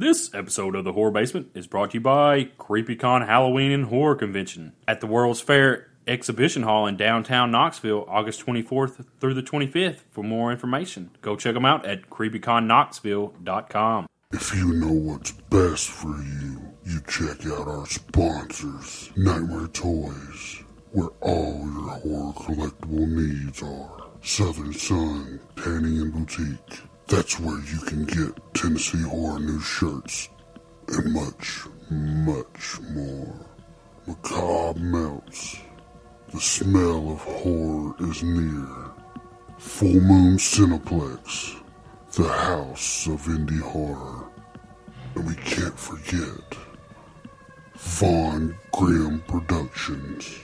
This episode of the Horror Basement is brought to you by CreepyCon Halloween and Horror Convention at the World's Fair Exhibition Hall in downtown Knoxville, August 24th through the 25th. For more information, go check them out at creepyconknoxville.com. If you know what's best for you, you check out our sponsors, Nightmare Toys, where all your horror collectible needs are. Southern Sun Tanning and Boutique. That's where you can get Tennessee Horror new shirts and much, much more. Macabre Melts. The smell of horror is near. Full Moon Cineplex. The house of indie horror. And we can't forget Vaughn Graham Productions,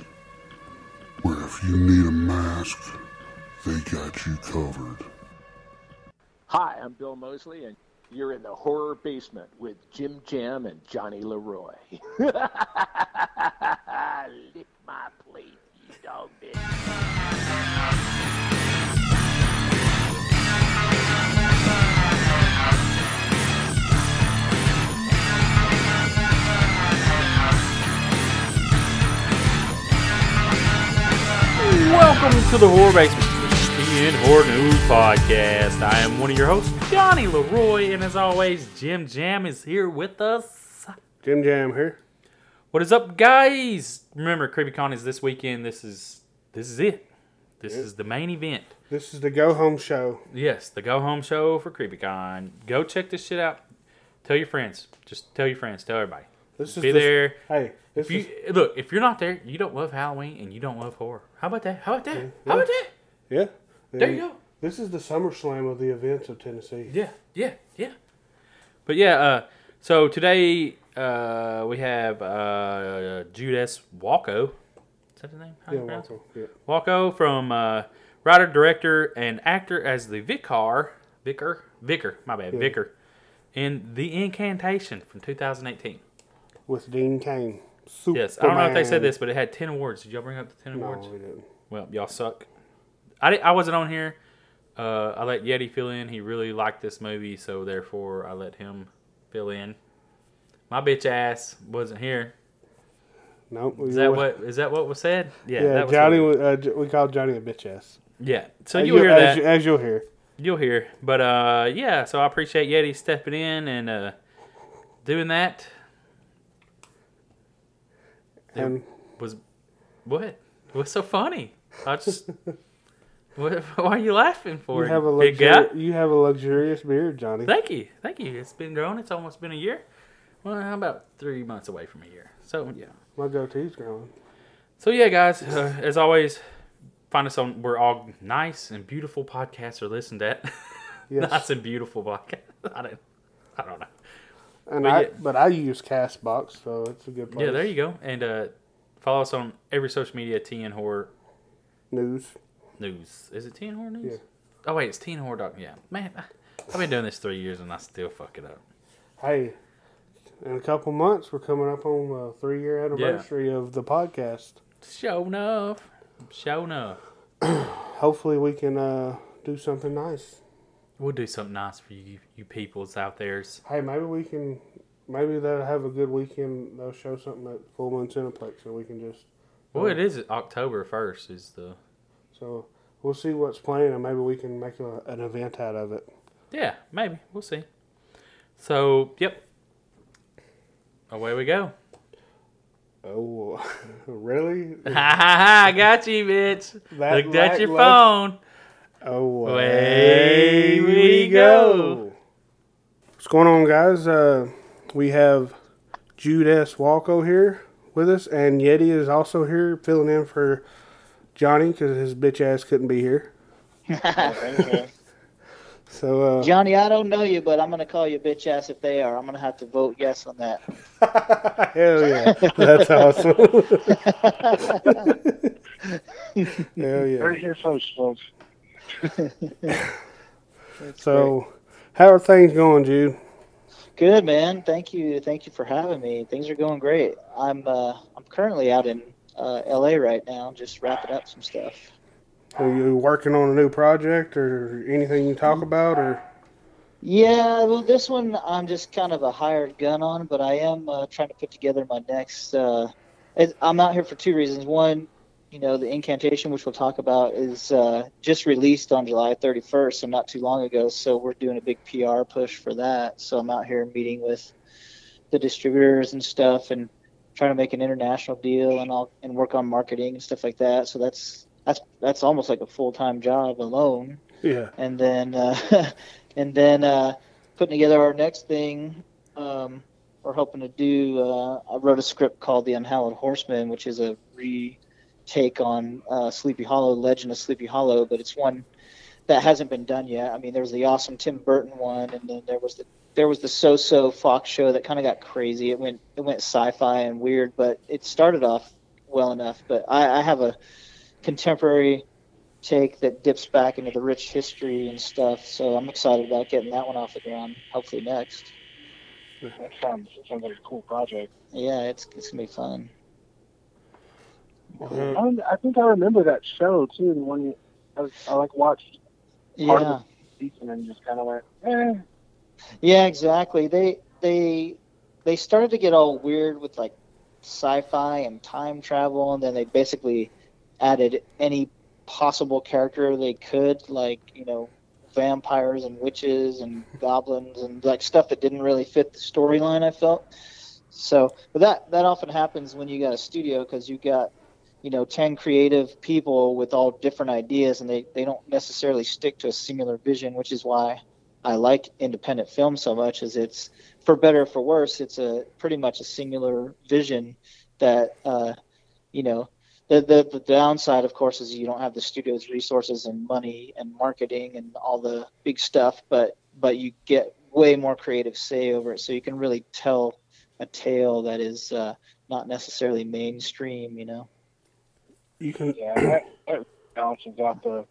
where if you need a mask, they got you covered. Hi, I'm Bill Moseley, and you're in the horror basement with Jim Jam and Johnny Leroy. Lick my plate, you dog bitch. Welcome to the Horror Basement, the Horror News Podcast. I am one of your hosts, Johnny Leroy, and as always, Jim Jam is here with us. Jim Jam here. What is up, guys? Remember, CreepyCon is this weekend. This is this is it. This is the main event. This is the go home show. Yes, the go home show for CreepyCon. Go check this shit out. Tell your friends. Just tell your friends. Tell everybody. This is Be the- there. Hey, this If you is look, if you're not there, you don't love Halloween and you don't love horror. How about that? How about that? Mm-hmm. How about that? yeah. There you go. This is the SummerSlam of the events of Tennessee. Yeah, yeah, yeah. But yeah, uh, so today uh, we have uh, Jude S. Walko. Is that his name? How Yeah, you pronounce it? welcome. Yeah. Walko from uh, writer, director, and actor as the Vicar, Vicar, Vicar, my bad, Yeah. Vicar, in The Incantation from 2018. With Dean Cain. Yes, I don't know if they said this, but it had 10 awards. Did y'all bring up the 10 No, awards? we didn't. Well, y'all suck. I, I wasn't on here. Uh, I let Yeti fill in. He really liked this movie, so therefore I let him fill in. My bitch ass wasn't here. Nope. we Is that what is that what was said? Yeah, Yeah, that was Johnny. Uh, we called Johnny a bitch ass. yeah. So you'll hear as you- as you'll hear. You'll hear. But uh, yeah. So I appreciate Yeti stepping in and uh, doing that. It And was what? What's so funny? I just. what, why are you laughing for? you have a big guy? luxuri- you have a luxurious beard, Johnny. Thank you, thank you. It's been growing. It's almost been a year. Well, how about three months away from a year? So yeah. My goatee's growing. So yeah, guys. Uh, as always, find us on. We're all nice and beautiful podcasts are listened at. Yes. nice and beautiful podcast. I don't. I don't know. And but I, yeah. but I use Castbox, so it's a good place. Yeah, there you go. And uh, follow us on every social media. TN Horror News. News. Is it Teen Horror News? Yeah. Oh wait, it's Teen Horror. Doc- Yeah, man. I've been doing this three years and I still fuck it up. Hey, in a couple months, we're coming up on the three year anniversary of the podcast. Show enough. Show enough. Hopefully, we can uh, do something nice. We'll do something nice for you, you peoples out there. Hey, maybe we can. Maybe they'll have a good weekend. They'll show something at Full Moon Cineplex, so we can just. Well, it is October first. Is the So we'll see what's playing, and maybe we can make a, an event out of it. yeah, maybe we'll see. So, yep. Away we go. Oh, really? Ha ha ha! I got you, bitch. That Looked at your phone. Away Away we go. What's going on, guys? Uh, we have Jude S. Walko here with us, and Yeti is also here filling in for Johnny because his bitch ass couldn't be here. So, uh, Johnny, I don't know you, but I'm gonna call you bitch ass if they are. I'm gonna have to vote yes on that. hell yeah, that's awesome. hell yeah. Heard here first, folks. So, how are things going, Jude? Good man, thank you, thank you for having me. Things are going great. I'm uh, I'm currently out in uh, L.A. right now, just wrapping up some stuff. Are you working on a new project or anything you talk about? Or Yeah, well, this one I'm just kind of a hired gun on, but I am uh, trying to put together my next. Uh, I'm out here for two reasons. One, you know, the incantation, which we'll talk about, is uh, just released on July 31st, so not too long ago. So we're doing a big PR push for that. So I'm out here meeting with the distributors and stuff, and trying to make an international deal, and all and work on marketing and stuff like that. So that's that's that's almost like a full time job alone. Yeah. And then uh, and then uh, putting together our next thing. Um, we're hoping to do. Uh, I wrote a script called The Unhallowed Horseman, which is a retake on uh, Sleepy Hollow, Legend of Sleepy Hollow, but it's one that hasn't been done yet. I mean, there was the awesome Tim Burton one, and then there was the there was the so-so Fox show that kind of got crazy. It went it went sci-fi and weird, but it started off well enough. But I, I have a contemporary take that dips back into the rich history and stuff. So I'm excited about getting that one off the ground. Hopefully next. That sounds sounds like a cool project. Yeah, it's it's gonna be fun. Uh, I, I think I remember that show too. The one you, I, I like watched part Yeah, season and just kind of went, eh. yeah, exactly. They they they started to get all weird with like sci-fi and time travel, and then they basically added any possible character they could, like you know vampires and witches and goblins and like stuff that didn't really fit the storyline. I felt so, but that that often happens when you got a studio because you got you know 10 creative people with all different ideas and they, they don't necessarily stick to a singular vision which is why i like independent film so much is it's for better or for worse it's a pretty much a singular vision that uh, you know the, the the downside of course is you don't have the studio's resources and money and marketing and all the big stuff but but you get way more creative say over it. So you can really tell a tale that is uh, not necessarily mainstream you know you can. yeah, that, that balances out the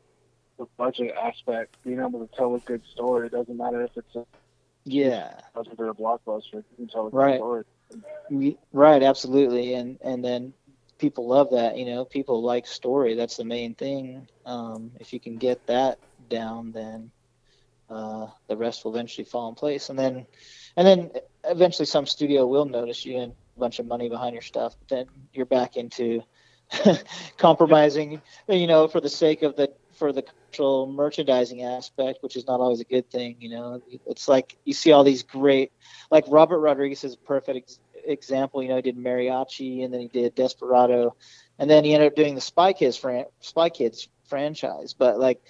the budget aspect. Being able to tell a good story. It doesn't matter if it's a yeah budget or a blockbuster. You can tell a good Right. story. We- Right, absolutely, and and then people love that. You know, people like story. That's the main thing. Um, if you can get that down, then uh, the rest will eventually fall in place. And then, and then eventually, some studio will notice you and a bunch of money behind your stuff. But then you're back into compromising. You know, for the sake of the for the cultural merchandising aspect, which is not always a good thing. You know, it's like you see all these great like Robert Rodriguez is a perfect ex- example. You know, he did Mariachi and then he did Desperado, and then he ended up doing the Spy Kids fran- Spy Kids franchise. But like,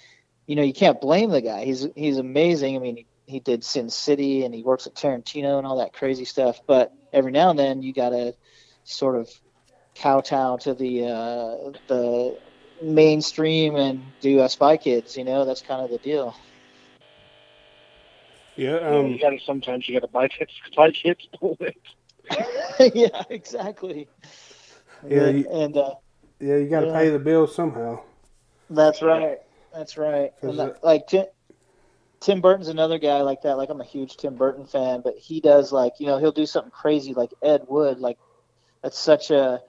you know, you can't blame the guy. He's he's amazing. I mean, he, he did Sin City and he works with Tarantino and all that crazy stuff. But every now and then you gotta sort of kowtow to the uh, the mainstream and do a Spy Kids. You know, that's kind of the deal. Yeah. Yeah, Um. you gotta sometimes you gotta buy tips, buy tips for it. yeah, exactly. Yeah, and, you- and uh, Yeah. You got to Yeah. pay the bills somehow. That's right. That's right. And that- it- like Tim, Tim Burton's another guy like that. Like I'm a huge Tim Burton fan, but he does like you know he'll do something crazy like Ed Wood. Like that's such a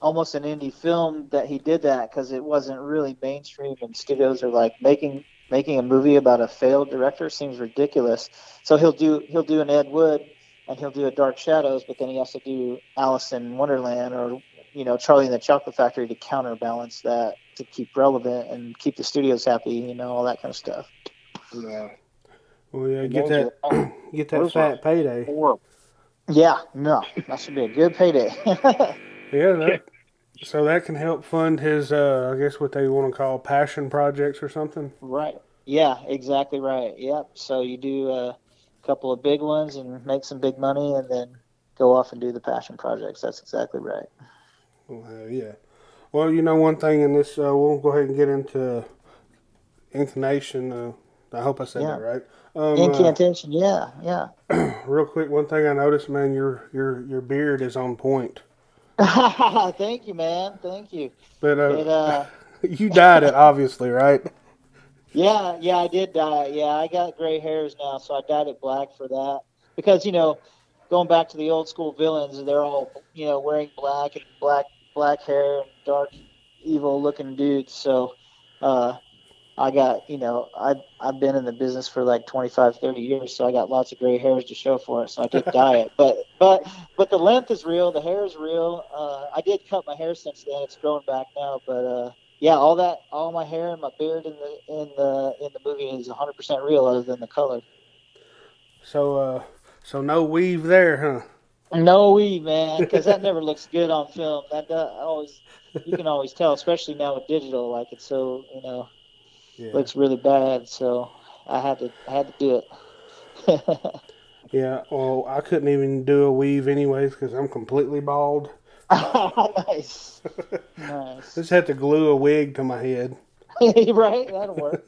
almost an indie film that he did that because it wasn't really mainstream and studios are like making making a movie about a failed director seems ridiculous. So he'll do he'll do an Ed Wood and he'll do a Dark Shadows, but then he has to do Alice in Wonderland or you know Charlie and the Chocolate Factory to counterbalance that to keep relevant and keep the studios happy, you know, all that kind of stuff. Yeah. Well, yeah. Get that. are Get that those fat payday. horrible. Yeah, no, that should be a good payday. Yeah. That, so that can help fund his. Uh. I guess what they want to call passion projects or something. right. Yeah, exactly right. Yep. So you do a couple of big ones and make some big money, and then go off and do the passion projects. That's exactly right. Well, yeah. Well, you know, one thing in this, uh, we'll go ahead and get into inclination. Uh, I hope I said Yeah. that right. Um, uh, Incantation. Yeah, yeah. real quick, one thing I noticed, man, your your your beard is on point. Thank you, man. Thank you. But uh, It, uh, you dyed it, obviously, right? Yeah, yeah, I did dye. it. Yeah, I got gray hairs now, so I dyed it black for that. Because you know, going back to the old school villains, they're all you know wearing black and black black hair and dark, evil looking dudes. So, uh, I got, you know, I I've been in the business for like 25, 30 years, so I got lots of gray hairs to show for it. So I did dye it, but but but the length is real, the hair is real. Uh, I did cut my hair since then; it's growing back now. But uh, yeah, all that, all my hair and my beard in the in the in the movie is 100 percent real, other than the color. So, uh, so no weave there, huh? No weave, man, because that never looks good on film. That does, always you can always tell, especially now with digital, like it's so you know Yeah. looks really bad. So I had to I had to do it. Yeah. Well, I couldn't even do a weave anyways because I'm completely bald. nice, nice. Just had to glue a wig to my head. right, that'll work.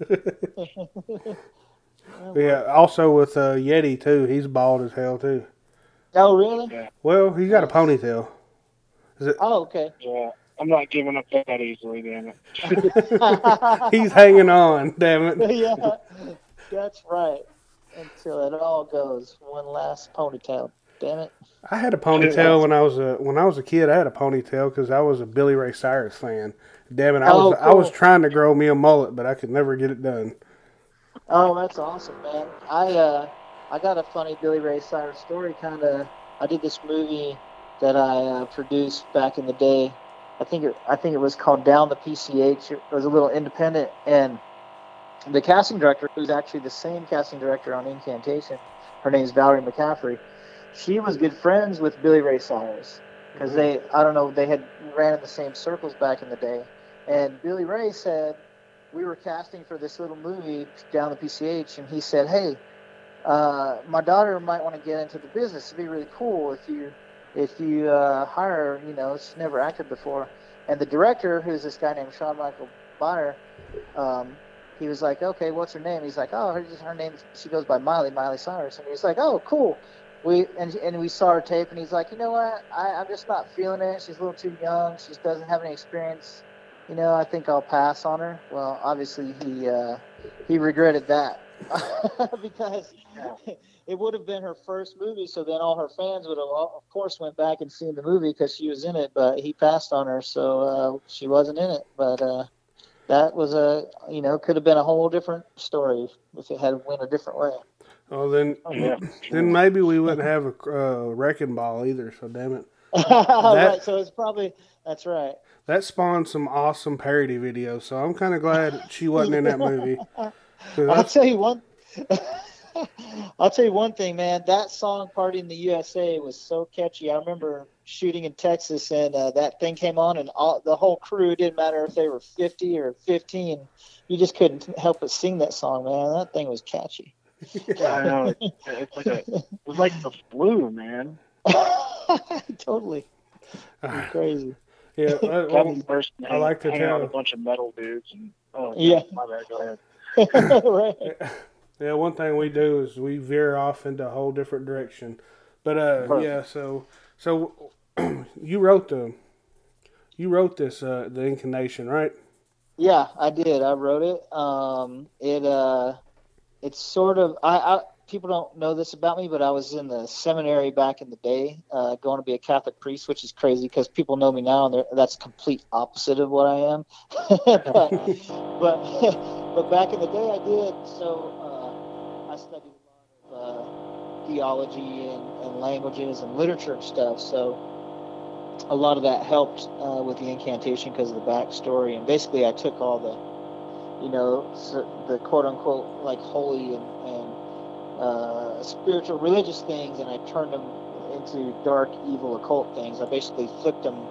Yeah. Also with uh, Yeti too. He's bald as hell too. Oh, really? Well, he's got a ponytail. It... Oh, okay. Yeah, I'm not giving up that easily, damn it. He's hanging on. Damn it. yeah, that's right. Until it all goes. One last ponytail. Damn it. I had a ponytail when I was a when I was a kid. I had a ponytail because I was a Billy Ray Cyrus fan. Damn it! I Oh, was I was trying to grow me a mullet, but I could never get it done. Oh, that's awesome, man. I uh, I got a funny Billy Ray Cyrus story. Kind of, I did this movie that I uh, produced back in the day. I think it, I think it was called Down the PCH. It was a little independent, and the casting director, who's actually the same casting director on Incantation, her name's Valerie McCaffrey. She was good friends with Billy Ray Cyrus because they, I don't know, they had ran in the same circles back in the day. And Billy Ray said, we were casting for this little movie down the PCH, and he said, "Hey, uh, my daughter might want to get into the business. It'd be really cool if you if you uh, hire. You know, it's never acted before." And the director, who's this guy named Sean Michael Bonner, um, he was like, "Okay, what's her name?" He's like, "Oh, her, her name she goes by Miley, Miley Cyrus." And he's like, "Oh, cool." We and and we saw her tape, and he's like, "You know what? I, I'm just not feeling it. She's a little too young. She doesn't have any experience." you know, I think I'll pass on her. Well, obviously he uh, he regretted that because it would have been her first movie. So then all her fans would have, of course, went back and seen the movie because she was in it. But he passed on her, so uh, she wasn't in it. But uh, that was a, you know, could have been a whole different story if it had went a different way. Oh, then Oh, yeah. then maybe we wouldn't have a uh, wrecking ball either. So damn it, right. So it's probably that's right. that spawned some awesome parody videos. So I'm kind of glad she wasn't in that movie. I'll tell you one. I'll tell you one thing, man. That song "Party in the USA" was so catchy. I remember shooting in Texas, and uh, that thing came on, and all the whole crew didn't matter if they were fifty or fifteen. You just couldn't help but sing that song, man. That thing was catchy. I know. It's, it's like a, it was like the flu, man. totally crazy. yeah, uh, well, I like to tell- with a bunch of metal dudes. And, oh, Yeah. My bad. Go ahead. right. Yeah, one thing we do is we veer off into a whole different direction. But uh, Perfect. yeah, so so you wrote the you wrote this uh, the incarnation, right? Yeah, I did. I wrote it. Um, it uh, it's sort of I, I people don't know this about me, but I was in the seminary back in the day, uh, going to be a Catholic priest, which is crazy because people know me now, and that's complete opposite of what I am. but, but but back in the day, I did. So uh, I studied a lot of uh, theology and, and languages and literature and stuff. So a lot of that helped uh, with the incantation because of the backstory. And basically, I took all the, you know, the quote unquote like holy and, and uh, spiritual religious things, and I turned them into dark, evil, occult things. I basically flipped them.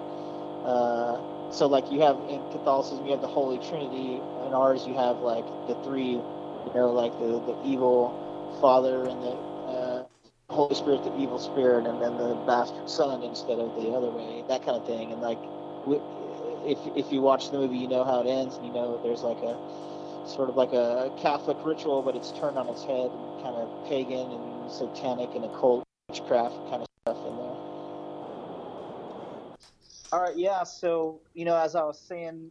So, like you have in Catholicism, you have the Holy Trinity. In ours, you have like the three, you know, like the the evil Father and the uh, Holy Spirit, the evil spirit, and then the bastard son instead of the other way, that kind of thing. And like, if if you watch the movie, you know how it ends, and you know there's like a sort of like a Catholic ritual, but it's turned on its head and kind of pagan and satanic and occult witchcraft kind of stuff in there. All right, yeah. So you know, as I was saying,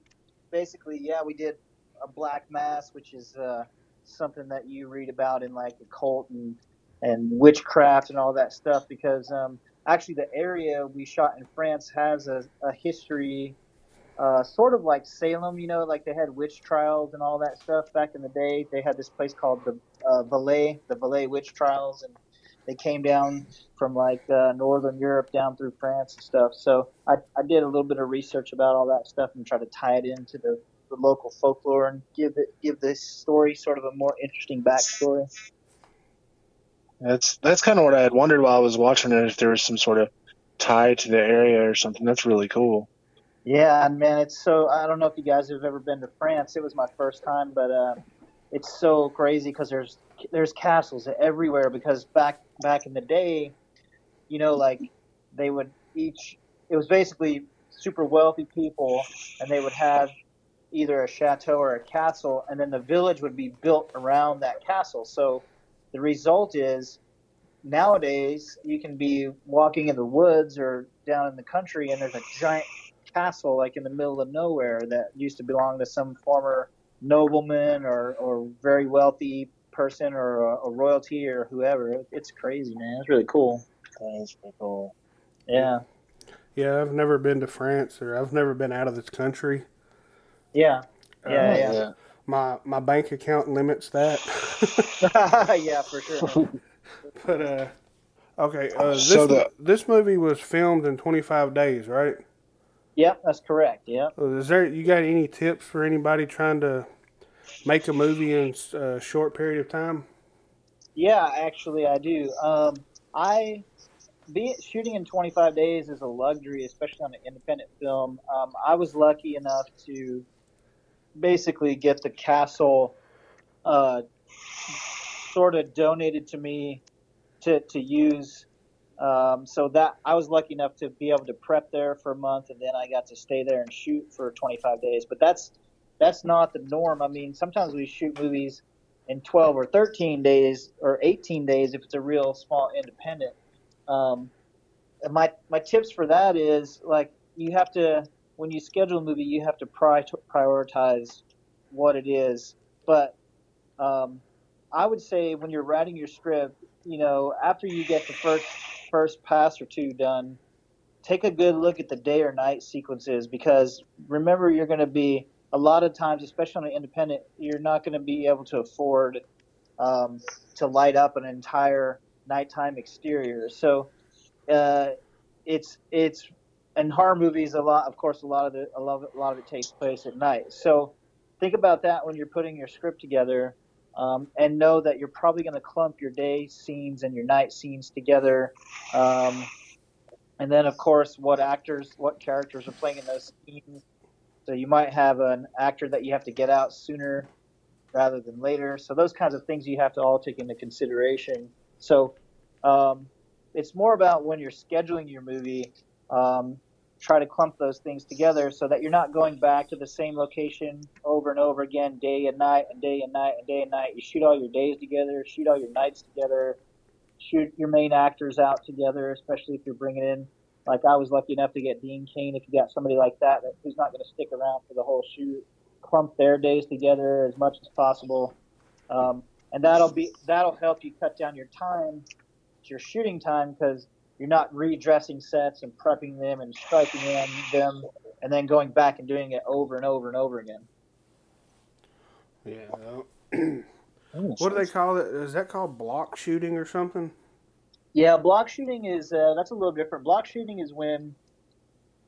basically, yeah, we did a black mass, which is uh, something that you read about in like occult and and witchcraft and all that stuff because um, actually the area we shot in France has a, a history uh, sort of like Salem, you know, like they had witch trials and all that stuff back in the day. They had this place called the uh, Valais, the Valais witch trials, and they came down from like uh, northern Europe down through France and stuff. So I, I did a little bit of research about all that stuff and try to tie it into the, the local folklore and give it give this story sort of a more interesting backstory. That's that's kind of what I had wondered while I was watching it if there was some sort of tie to the area or something. That's really cool. Yeah, and man, it's so. I don't know if you guys have ever been to France. It was my first time, but uh, it's so crazy because there's there's castles everywhere. Because back back in the day, you know, like they would each. It was basically super wealthy people, and they would have either a chateau or a castle, and then the village would be built around that castle. So the result is nowadays you can be walking in the woods or down in the country, and there's a giant castle like in the middle of nowhere that used to belong to some former nobleman or, or very wealthy person or a, a royalty or whoever. It's crazy, man. It's really cool. That's pretty cool. Yeah. Yeah, I've never been to France or I've never been out of this country. Yeah. Uh, Yeah, yeah. My my bank account limits that. yeah, for sure. but uh, okay, uh, this So the- this movie was filmed in 25 days, right? Yep, that's correct. Yep. Uh, Is there you got any tips for anybody trying to make a movie in a short period of time? Yeah, actually, I do. Um, I be shooting in 25 days is a luxury, especially on an independent film. Um, I was lucky enough to basically get the castle uh, sort of donated to me to to use. Um, so that I was lucky enough to be able to prep there for a month, and then I got to stay there and shoot for 25 days. But that's that's not the norm. I mean, sometimes we shoot movies in 12 or 13 days or 18 days if it's a real small independent. Um, my my tips for that is like you have to when you schedule a movie you have to pri- prioritize what it is. But um, I would say when you're writing your script, you know, after you get the first first pass or two done, take a good look at the day or night sequences because remember you're going to be a lot of times, especially on an independent, you're not going to be able to afford um, to light up an entire nighttime exterior. So uh, it's it's in horror movies a lot. Of course, a lot of the a lot of, a lot of it takes place at night. So think about that when you're putting your script together. Um, and know that you're probably going to clump your day scenes and your night scenes together. Um, and then, of course, what actors, what characters are playing in those scenes. So you might have an actor that you have to get out sooner rather than later. So those kinds of things you have to all take into consideration. So um, it's more about when you're scheduling your movie, um, try to clump those things together so that you're not going back to the same location over and over again, day and night and day and night and day and night. You shoot all your days together, shoot all your nights together, shoot your main actors out together, especially if you're bringing in. Like I was lucky enough to get Dean Cain. If you got somebody like that, who's not going to stick around for the whole shoot, clump their days together as much as possible, um, and that'll be that'll help you cut down your time, your shooting time, because you're not redressing sets and prepping them and striking them, them and then going back and doing it over and over and over again. Yeah. what do they call it? Is that called block shooting or something? Yeah, block shooting is uh, that's a little different. Block shooting is when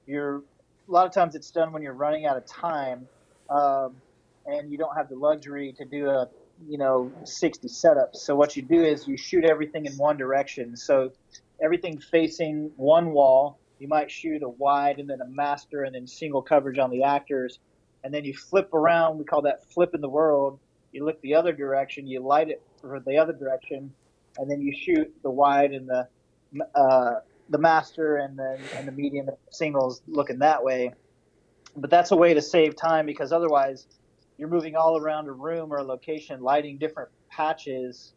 you're a lot of times it's done when you're running out of time, um, and you don't have the luxury to do a you know 60 setups. So what you do is you shoot everything in one direction. So everything facing one wall. You might shoot a wide and then a master and then single coverage on the actors, and then you flip around. We call that flipping the world. You look the other direction. You light it for the other direction and then you shoot the wide and the uh, the master and the and the medium singles looking that way. But that's a way to save time because otherwise you're moving all around a room or a location, lighting different patches,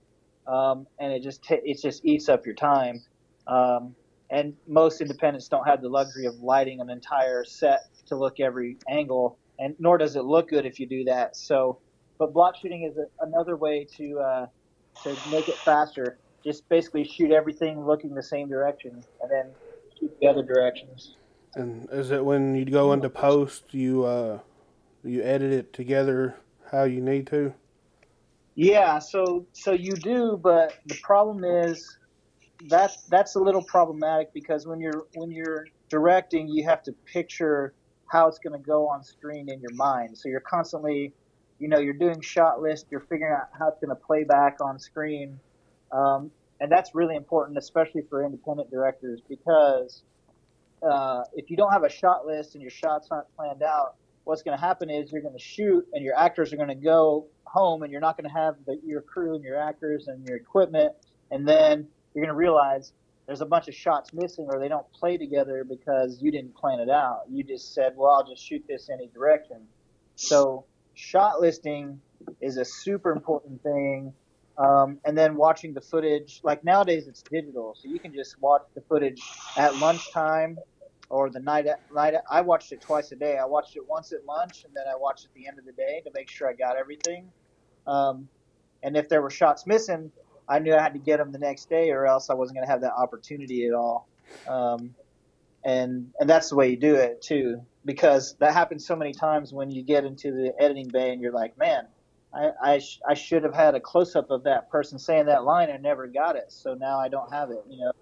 um, and it just t- it just eats up your time. Um, and most independents don't have the luxury of lighting an entire set to look every angle, and nor does it look good if you do that. So, but block shooting is a, another way to uh, to make it faster. Just basically shoot everything looking the same direction, and then shoot the other directions. And is it when you go into post, you uh, you edit it together how you need to? Yeah, so so you do, but the problem is that that's a little problematic because when you're when you're directing, you have to picture how it's going to go on screen in your mind. So you're constantly, you know, you're doing shot list, you're figuring out how it's going to play back on screen, um, and that's really important, especially for independent directors, because uh, if you don't have a shot list and your shots aren't planned out, what's going to happen is you're going to shoot and your actors are going to go home and you're not going to have the, your crew and your actors and your equipment, and then you're going to realize there's a bunch of shots missing or they don't play together because you didn't plan it out. You just said, well, I'll just shoot this any direction. So shot listing is a super important thing. Um, and then watching the footage, like nowadays it's digital, so you can just watch the footage at lunchtime or the night at night. I watched it twice a day. I watched it once at lunch, and then I watched at the end of the day to make sure I got everything. Um, and if there were shots missing, I knew I had to get them the next day, or else I wasn't going to have that opportunity at all. Um, and and that's the way you do it too, because that happens so many times when you get into the editing bay and you're like, man, I I, sh- I should have had a close up of that person saying that line I never got it, so now I don't have it, you know.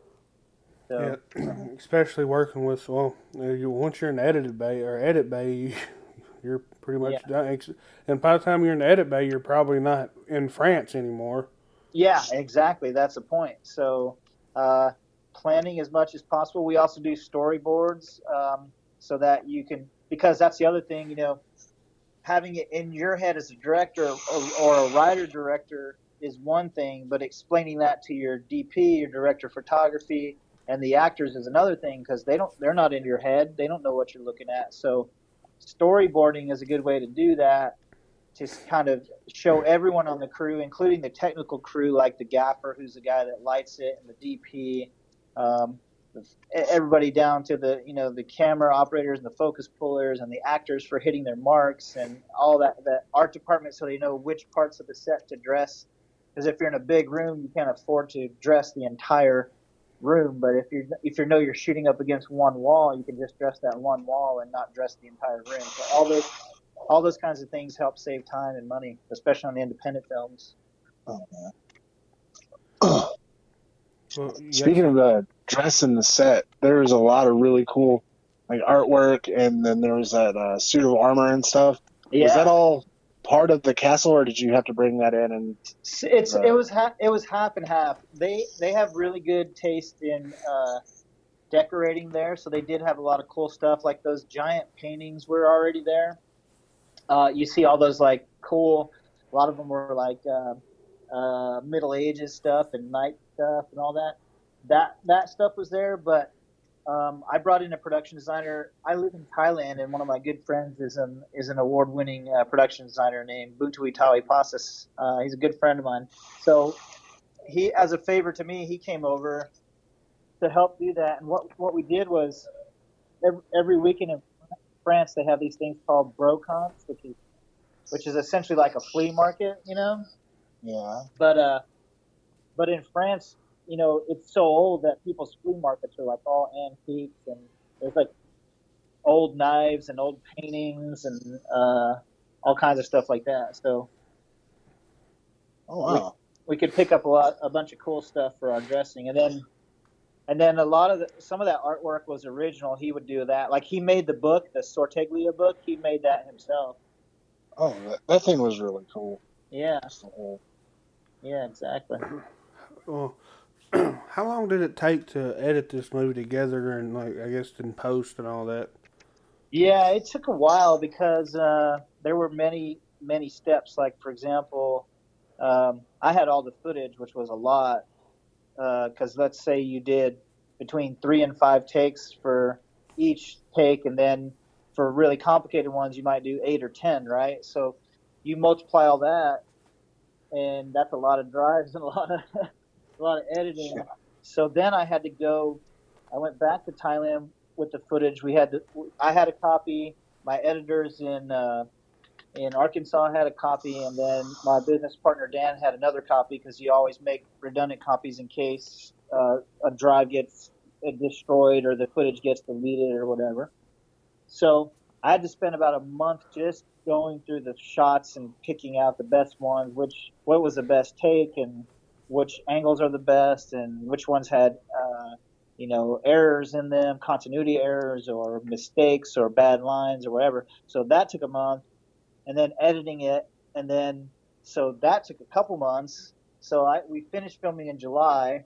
So, Yeah, especially working with well, you once you're in the edited bay or edit bay, you, you're pretty much Yeah. done. And by the time you're in the edit bay, you're probably not in France anymore. Yeah, exactly. That's the point. So, uh, planning as much as possible. We also do storyboards um, so that you can, because that's the other thing, you know, having it in your head as a director or, or a writer director is one thing, but explaining that to your DP, your director of photography, and the actors is another thing because they don't, they're not in your head. They don't know what you're looking at. So, storyboarding is a good way to do that to kind of show everyone on the crew, including the technical crew, like the gaffer, who's the guy that lights it, and the DP, um, everybody down to the you know the camera operators and the focus pullers and the actors for hitting their marks and all that. The art department, so they know which parts of the set to dress. Because if you're in a big room, you can't afford to dress the entire room. But if you if you know you're shooting up against one wall, you can just dress that one wall and not dress the entire room. So all those all those kinds of things help save time and money, especially on the independent films. Well, you Speaking of uh, dressing the set, there was a lot of really cool like artwork, and then there was that uh, suit of armor and stuff. Was that all part of the castle, or did you have to bring that in? And It's it's- it was ha- it was half and half. They they have really good taste in uh, decorating there, so they did have a lot of cool stuff. Like those giant paintings were already there. Uh, you see all those like cool. A lot of them were like uh, uh, Middle Ages stuff and knight stuff and all that. That that stuff was there, but um, I brought in a production designer. I live in Thailand, and one of my good friends is an is an award-winning uh, production designer named Buntu Itawi Pasas. Uh, he's a good friend of mine. So he, as a favor to me, he came over to help do that. And what what we did was every, every weekend in France they have these things called brocantes, which is which is essentially like a flea market, you know. yeah, But uh, but in France, you know, it's so old that people's flea markets are like all antiques, and there's like old knives and old paintings and uh, all kinds of stuff like that. So oh wow, we could pick up a lot, a bunch of cool stuff for our dressing, and then, and then a lot of the, some of that artwork was original. He would do that, like he made the book, the Sorteglia book. He made that himself. oh that, that thing was really cool. Yeah, whole- yeah, exactly. Well, how long did it take to edit this movie together and like I guess in post and all that? Yeah, it took a while because uh, there were many, many steps. Like, for example, um, I had all the footage, which was a lot. Because let's say you did between three and five takes for each take, and then for really complicated ones, you might do eight or ten, right? So you multiply all that, and that's a lot of drives and a lot of a lot of editing. So then I had to go. I went back to Thailand with the footage. We had the, I had a copy. My editors in uh, in Arkansas had a copy, and then my business partner Dan had another copy because you always make redundant copies in case uh, a drive gets uh, destroyed or the footage gets deleted or whatever. So I had to spend about a month just going through the shots and picking out the best ones, which what was the best take and which angles are the best and which ones had uh, you know errors in them, continuity errors or mistakes or bad lines or whatever. So that took a month, and then editing it, and then so that took a couple months. So I we finished filming in July.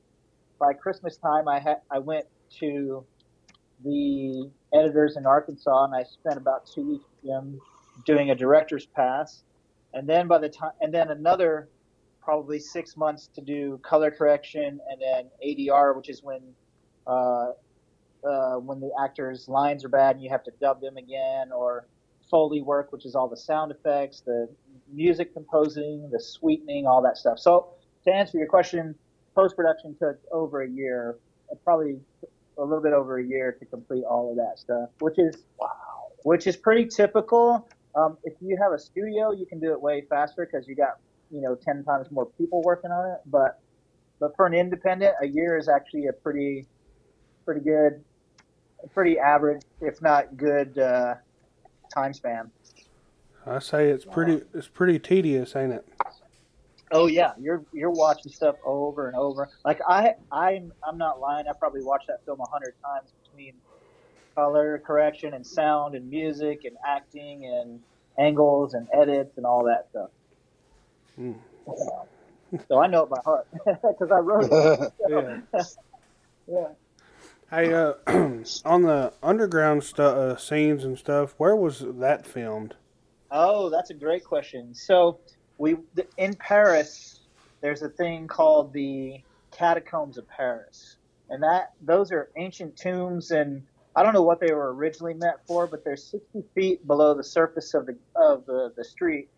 By Christmas time, I had I went to the editors in Arkansas, and I spent about two weeks with them doing a director's pass, and then by the time, and then another probably six months to do color correction, and then ADR, which is when uh, uh, when the actors' lines are bad and you have to dub them again, or Foley work, which is all the sound effects, the music composing, the sweetening, all that stuff. So to answer your question, post production took over a year, probably a little bit over a year to complete all of that stuff, which is wow, which is pretty typical. Um, if you have a studio, you can do it way faster because you got you know ten times more people working on it. But but for an independent, a year is actually a pretty pretty good, pretty average, if not good, uh, time span. I say it's pretty it's pretty tedious, ain't it? Oh yeah, you're you're watching stuff over and over. Like I I'm I'm not lying. I probably watched that film a hundred times between color correction and sound and music and acting and angles and edits and all that stuff. Mm. So I know it by heart because I wrote it. yeah. yeah. Hey, uh, on the underground stu- uh, scenes and stuff, where was that filmed? Oh, that's a great question. So we in Paris, there's a thing called the catacombs of Paris, and that those are ancient tombs, and I don't know what they were originally meant for, but they're 60 feet below the surface of the of the, the street,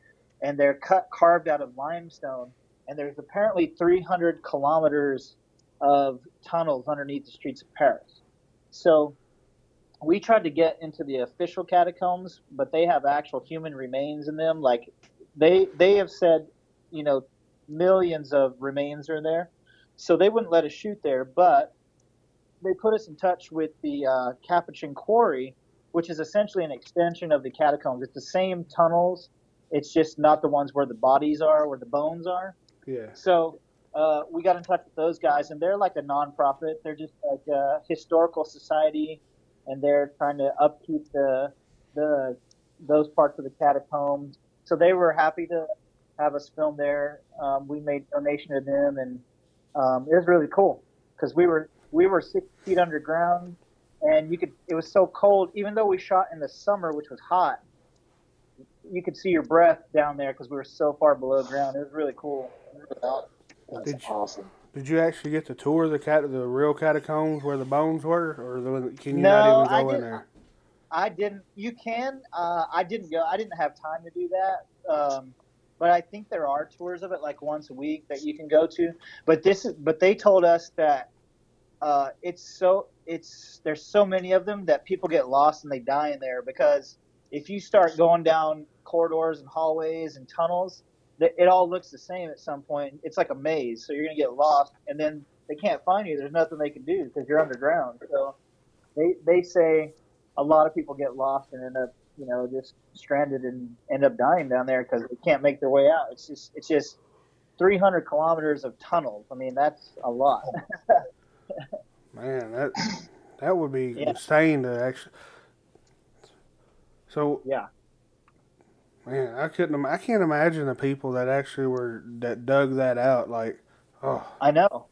and they're cut carved out of limestone, and there's apparently 300 kilometers of tunnels underneath the streets of Paris. So we tried to get into the official catacombs, but they have actual human remains in them. Like they they have said, you know, millions of remains are there, so they wouldn't let us shoot there. But they put us in touch with the uh, Capuchin Quarry, which is essentially an extension of the catacombs. It's the same tunnels. It's just not the ones where the bodies are, where the bones are. Yeah. So uh, we got in touch with those guys, and they're like a nonprofit. They're just like a historical society, and they're trying to upkeep the the those parts of the catacombs. So they were happy to have us film there. Um, we made donation to them, and um, it was really cool because we were we were six feet underground, and you could. It was so cold, even though we shot in the summer, which was hot. You could see your breath down there because we were so far below ground. It was really cool. That's Did you- awesome. Did you actually get to tour the cat the real catacombs where the bones were, or the, can you No, not even go in there? I didn't. You can. Uh, I didn't go. I didn't have time to do that. Um, but I think there are tours of it, like once a week, that you can go to. But this is. But they told us that uh, it's so. It's there's so many of them that people get lost and they die in there because if you start going down corridors and hallways and tunnels, it all looks the same at some point. It's like a maze, so you're gonna get lost, and then they can't find you. There's nothing they can do because you're underground. So they they say a lot of people get lost and end up, you know, just stranded and end up dying down there because they can't make their way out. It's just, it's just 300 kilometers of tunnels. I mean, that's a lot. Oh. Man, that that would be Yeah. insane to actually. So yeah. Man, I couldn't. I can't imagine the people that actually were that dug that out. Like, oh, I know.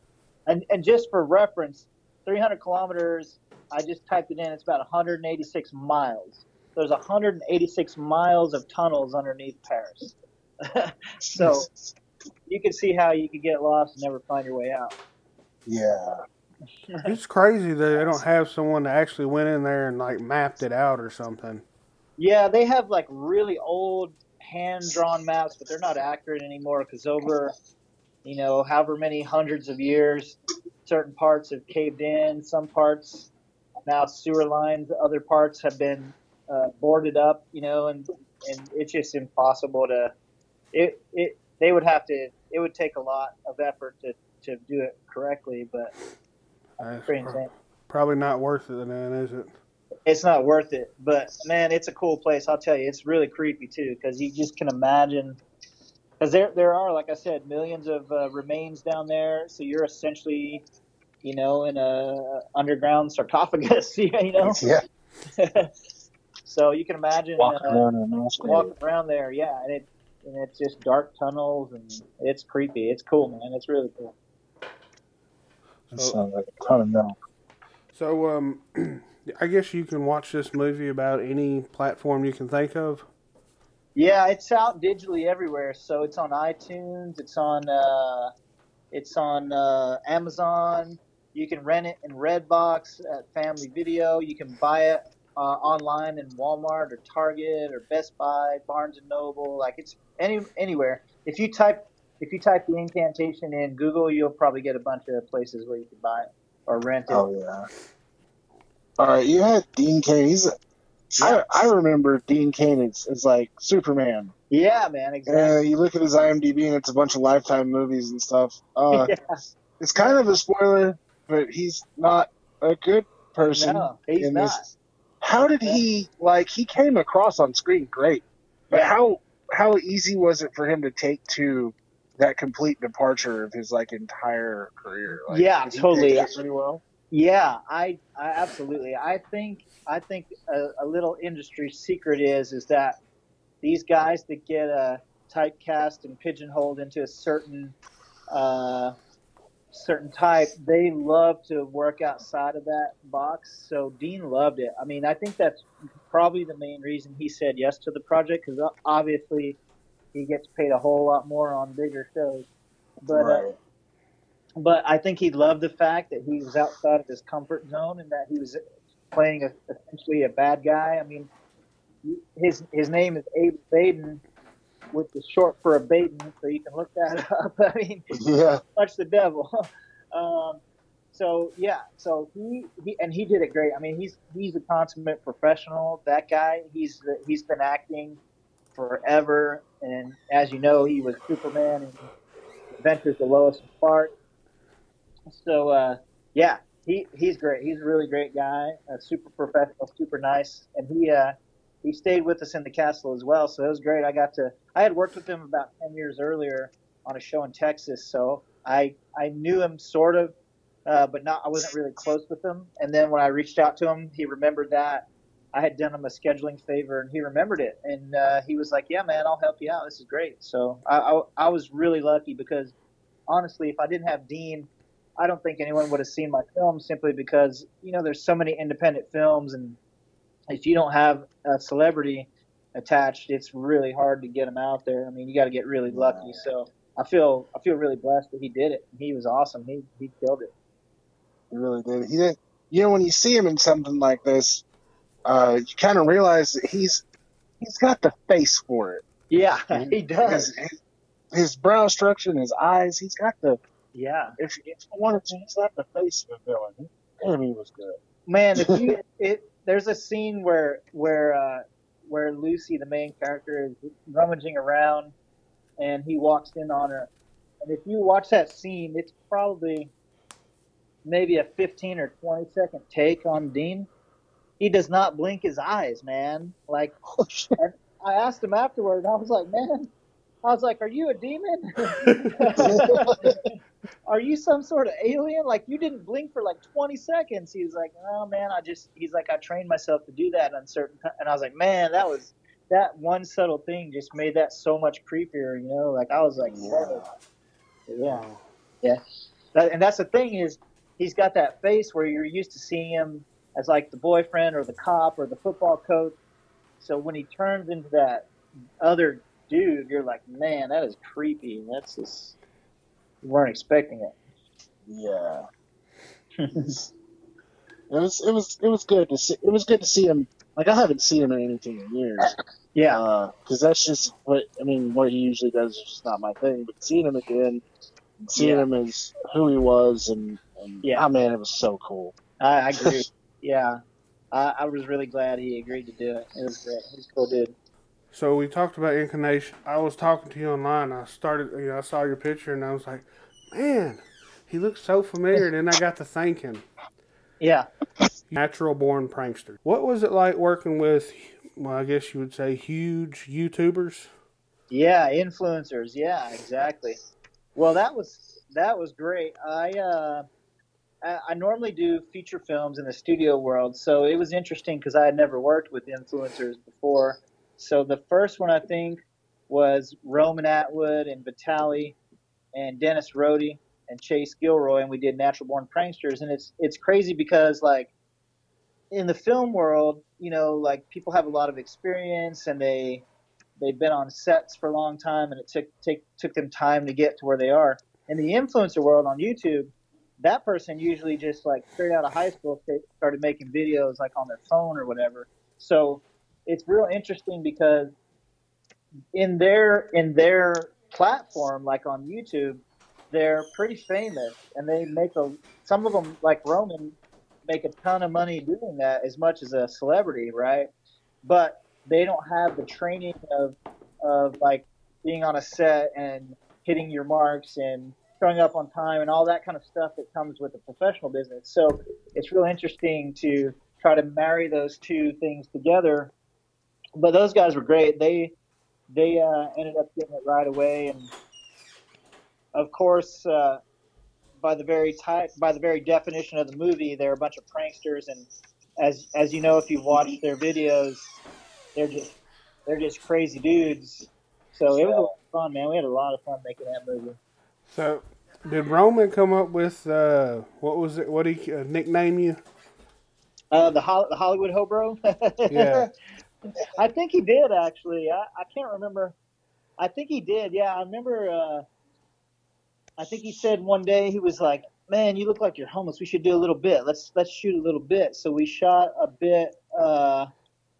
And, and just for reference, 300 kilometers, I just typed it in, it's about 186 miles. There's 186 miles of tunnels underneath Paris. so you can see how you could get lost and never find your way out. Yeah. it's crazy that they don't have someone that actually went in there and like mapped it out or something. Yeah, they have like really old hand drawn maps, but they're not accurate anymore because over, you know, however many hundreds of years, certain parts have caved in, some parts now sewer lines, other parts have been uh, boarded up, you know, and and it's just impossible to. It it they would have to. It would take a lot of effort to to do it correctly, but insane. probably not worth it then, is it? It's not worth it, but man, it's a cool place. I'll tell you, it's really creepy too because you just can imagine. Because there, there are, like I said, millions of uh, remains down there. So you're essentially, you know, in a underground sarcophagus. You know. Yeah. so you can imagine Walking uh, around in walking around there, yeah, and it and it's just dark tunnels and it's creepy. It's cool, man. It's really cool. That sounds like a ton of milk. So, um, I guess you can watch this movie about any platform you can think of. Yeah, it's out digitally everywhere. So it's on iTunes. It's on uh, it's on uh, Amazon. You can rent it in Redbox at Family Video. You can buy it uh, online in Walmart or Target or Best Buy, Barnes and Noble. Like it's any anywhere. If you type if you type the incantation in Google, you'll probably get a bunch of places where you can buy it or rent it. Oh yeah. All right, you had Dean Cain. He's. I I remember Dean Cain is, is like Superman. Yeah, man, Uh, exactly. you look at his IMDb and it's a bunch of Lifetime movies and stuff. Uh, yeah. It's kind of a spoiler, but he's not a good person. No, he's in not. this. How did he like? He came across on screen great, but Yeah. how how easy was it for him to take to that complete departure of his like entire career? Like, Yeah, did totally. pretty well. Yeah, I, I absolutely. I think I think a, a little industry secret is is that these guys that get uh, typecast and pigeonholed into a certain uh, certain type, they love to work outside of that box. So Dean loved it. I mean, I think that's probably the main reason he said yes to the project because obviously he gets paid a whole lot more on bigger shows. But uh, right. But I think he loved the fact that he was outside of his comfort zone and that he was playing a, essentially a bad guy. I mean, his his name is Abe Baden, which is short for Abaddon, so you can look that up. I mean, yeah. much the devil. um, so yeah, so he, he and he did it great. I mean, he's he's a consummate professional. That guy, he's he's been acting forever, and as you know, he was Superman in Adventures of Lois and Clark. So uh, yeah, he he's great. He's a really great guy, super professional, super nice, and he uh, he stayed with us in the castle as well. So it was great. I got to I had worked with him about ten years earlier on a show in Texas, so I I knew him sort of, uh, but not I wasn't really close with him. And then when I reached out to him, he remembered that I had done him a scheduling favor, and he remembered it, and uh, he was like, "Yeah, man, I'll help you out. This is great." So I, I I was really lucky because honestly, if I didn't have Dean, I don't think anyone would have seen my film simply because you know there's so many independent films, and if you don't have a celebrity attached, it's really hard to get them out there. I mean, you got to get really lucky. So I feel I feel really blessed that he did it. He was awesome. He he killed it. He really did. He did. You know, when you see him in something like this, uh, you kind of realize that he's he's got the face for it. Yeah, he does. His, his, his brow structure and his eyes. He's got the. Yeah, If, if you wanted to, he's the face of a villain. He was good. man. If you it there's a scene where where uh, where Lucy, the main character, is rummaging around, and he walks in on her. And if you watch that scene, it's probably maybe a 15 or 20 second take on Dean. He does not blink his eyes, man. Like Oh, shit. I asked him afterward, and I was like, man, I was like, are you a demon? are you some sort of alien? Like you didn't blink for like 20 seconds. He was like, oh man, I just, he's like, I trained myself to do that on certain, ti-" and I was like, man, that was, that one subtle thing just made that so much creepier, you know? Like I was like, whoa. yeah, yeah. That, and that's the thing is, he's got that face where you're used to seeing him as like the boyfriend or the cop or the football coach. So when he turns into that other dude, you're like, man, that is creepy. That's just you weren't expecting it. Yeah. It was it was it was good to see. It was good to see him. Like I haven't seen him in anything in years. Yeah, uh, because that's just what I mean. What he usually does is just not my thing. But seeing him again, seeing Yeah. him as who he was, and, and Yeah. oh man, it was so cool. I, I agree. yeah, I, I was really glad he agreed to do it. It was great. He's a cool dude. So we talked about Incantation. I was talking to you online. I started, you know, I saw your picture and I was like, man, he looks so familiar. And then I got to thank him. Yeah, natural born prankster. What was it like working with? Well, I guess you would say huge YouTubers. Yeah, influencers. Yeah, exactly. Well, that was that was great. I uh, I, I normally do feature films in the studio world, so it was interesting because I had never worked with influencers before. So the first one I think was Roman Atwood and Vitaly and Dennis Roady and Chase Gilroy, and we did Natural Born Pranksters. And it's it's crazy because like in the film world, you know, like people have a lot of experience and they they've been on sets for a long time, and it took take took them time to get to where they are. In the influencer world on YouTube, that person usually just like straight out of high school started making videos like on their phone or whatever. So it's real interesting because in their in their platform, like on YouTube, they're pretty famous and they make a some of them like Roman make a ton of money doing that as much as a celebrity, right? But they don't have the training of of like being on a set and hitting your marks and showing up on time and all that kind of stuff that comes with a professional business. So it's real interesting to try to marry those two things together. But those guys were great. They they uh, ended up getting it right away, and of course, uh, by the very type, by the very definition of the movie, they're a bunch of pranksters. And as as you know, if you've watched their videos, they're just they're just crazy dudes. So it was a lot of fun, man. We had a lot of fun making that movie. So, did Roman come up with uh, what was it? What he uh, nickname you? Uh, the, Ho- the Hollywood Hobro. yeah. I think he did actually. I, I can't remember. I think he did. Yeah, I remember. Uh, I think he said one day he was like, "Man, you look like you're homeless. We should do a little bit. Let's let's shoot a little bit." So we shot a bit. Uh,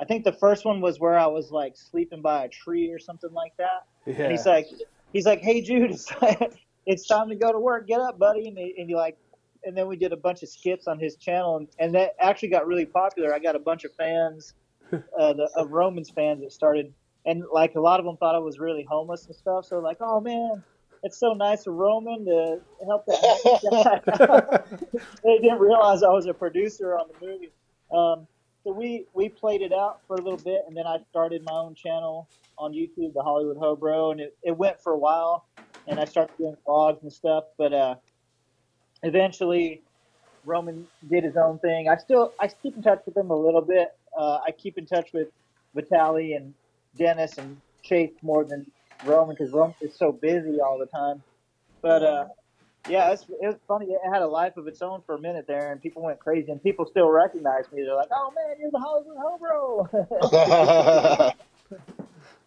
I think the first one was where I was like sleeping by a tree or something like that. Yeah. And he's like, he's like, "Hey, Jude, it's, it's time to go to work. Get up, buddy." And, he, and he like, and then we did a bunch of skits on his channel, and, and that actually got really popular. I got a bunch of fans, uh, the, of Romans fans that started, and like a lot of them thought I was really homeless and stuff. So like, oh man, it's so nice of Roman to help that. they didn't realize I was a producer on the movie. Um, so we we played it out for a little bit, and then I started my own channel on YouTube, the Hollywood Hobro, and it, it went for a while, and I started doing vlogs and stuff. But uh, eventually, Roman did his own thing. I still I keep in touch with him a little bit. Uh, I keep in touch with Vitaly and Dennis and Chase more than Roman because Roman is so busy all the time. But uh, yeah, it's, it was funny. It had a life of its own for a minute there, and people went crazy, and people still recognize me. They're like, "Oh man, you're the Hollywood Hobro."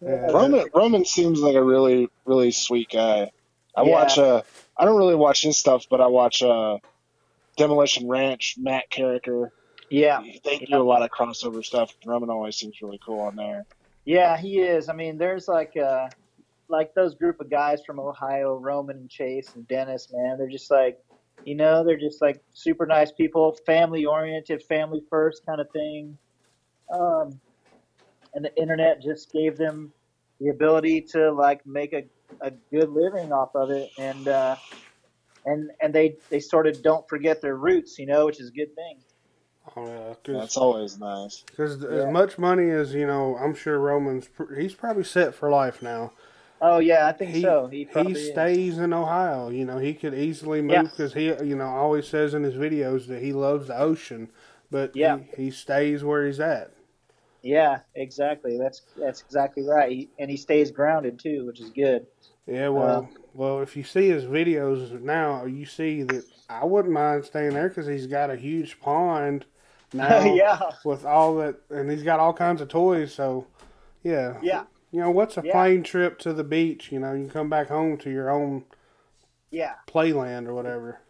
yeah. Roman Roman seems like a really really sweet guy. I yeah. watch uh I don't really watch his stuff, but I watch uh Demolition Ranch, Matt Carriker. Yeah, they do a lot of crossover stuff. Roman always seems really cool on there. Yeah, he is. I mean, there's like uh like those group of guys from Ohio, Roman and Chase and Dennis, man, they're just like, you know, they're just like super nice people, family oriented, family first kind of thing. Um, and the internet just gave them the ability to like make a, a good living off of it. And, uh, and, and they, they sort of don't forget their roots, you know, which is a good thing. Oh yeah, that's always nice. Because yeah. as much money as you know, I'm sure Roman's he's probably set for life now. Oh yeah, I think he, so. He, he stays is. in Ohio. You know, he could easily move because yeah. he, you know, always says in his videos that he loves the ocean, but yeah. he, he stays where he's at. Yeah, exactly. That's that's exactly right. He, and he stays grounded too, which is good. Yeah, well, uh, well, if you see his videos now, you see that I wouldn't mind staying there because he's got a huge pond now. yeah. With all that, and he's got all kinds of toys. So, yeah. Yeah. You know, what's a yeah. plane trip to the beach? You know, you can come back home to your own yeah playland or whatever.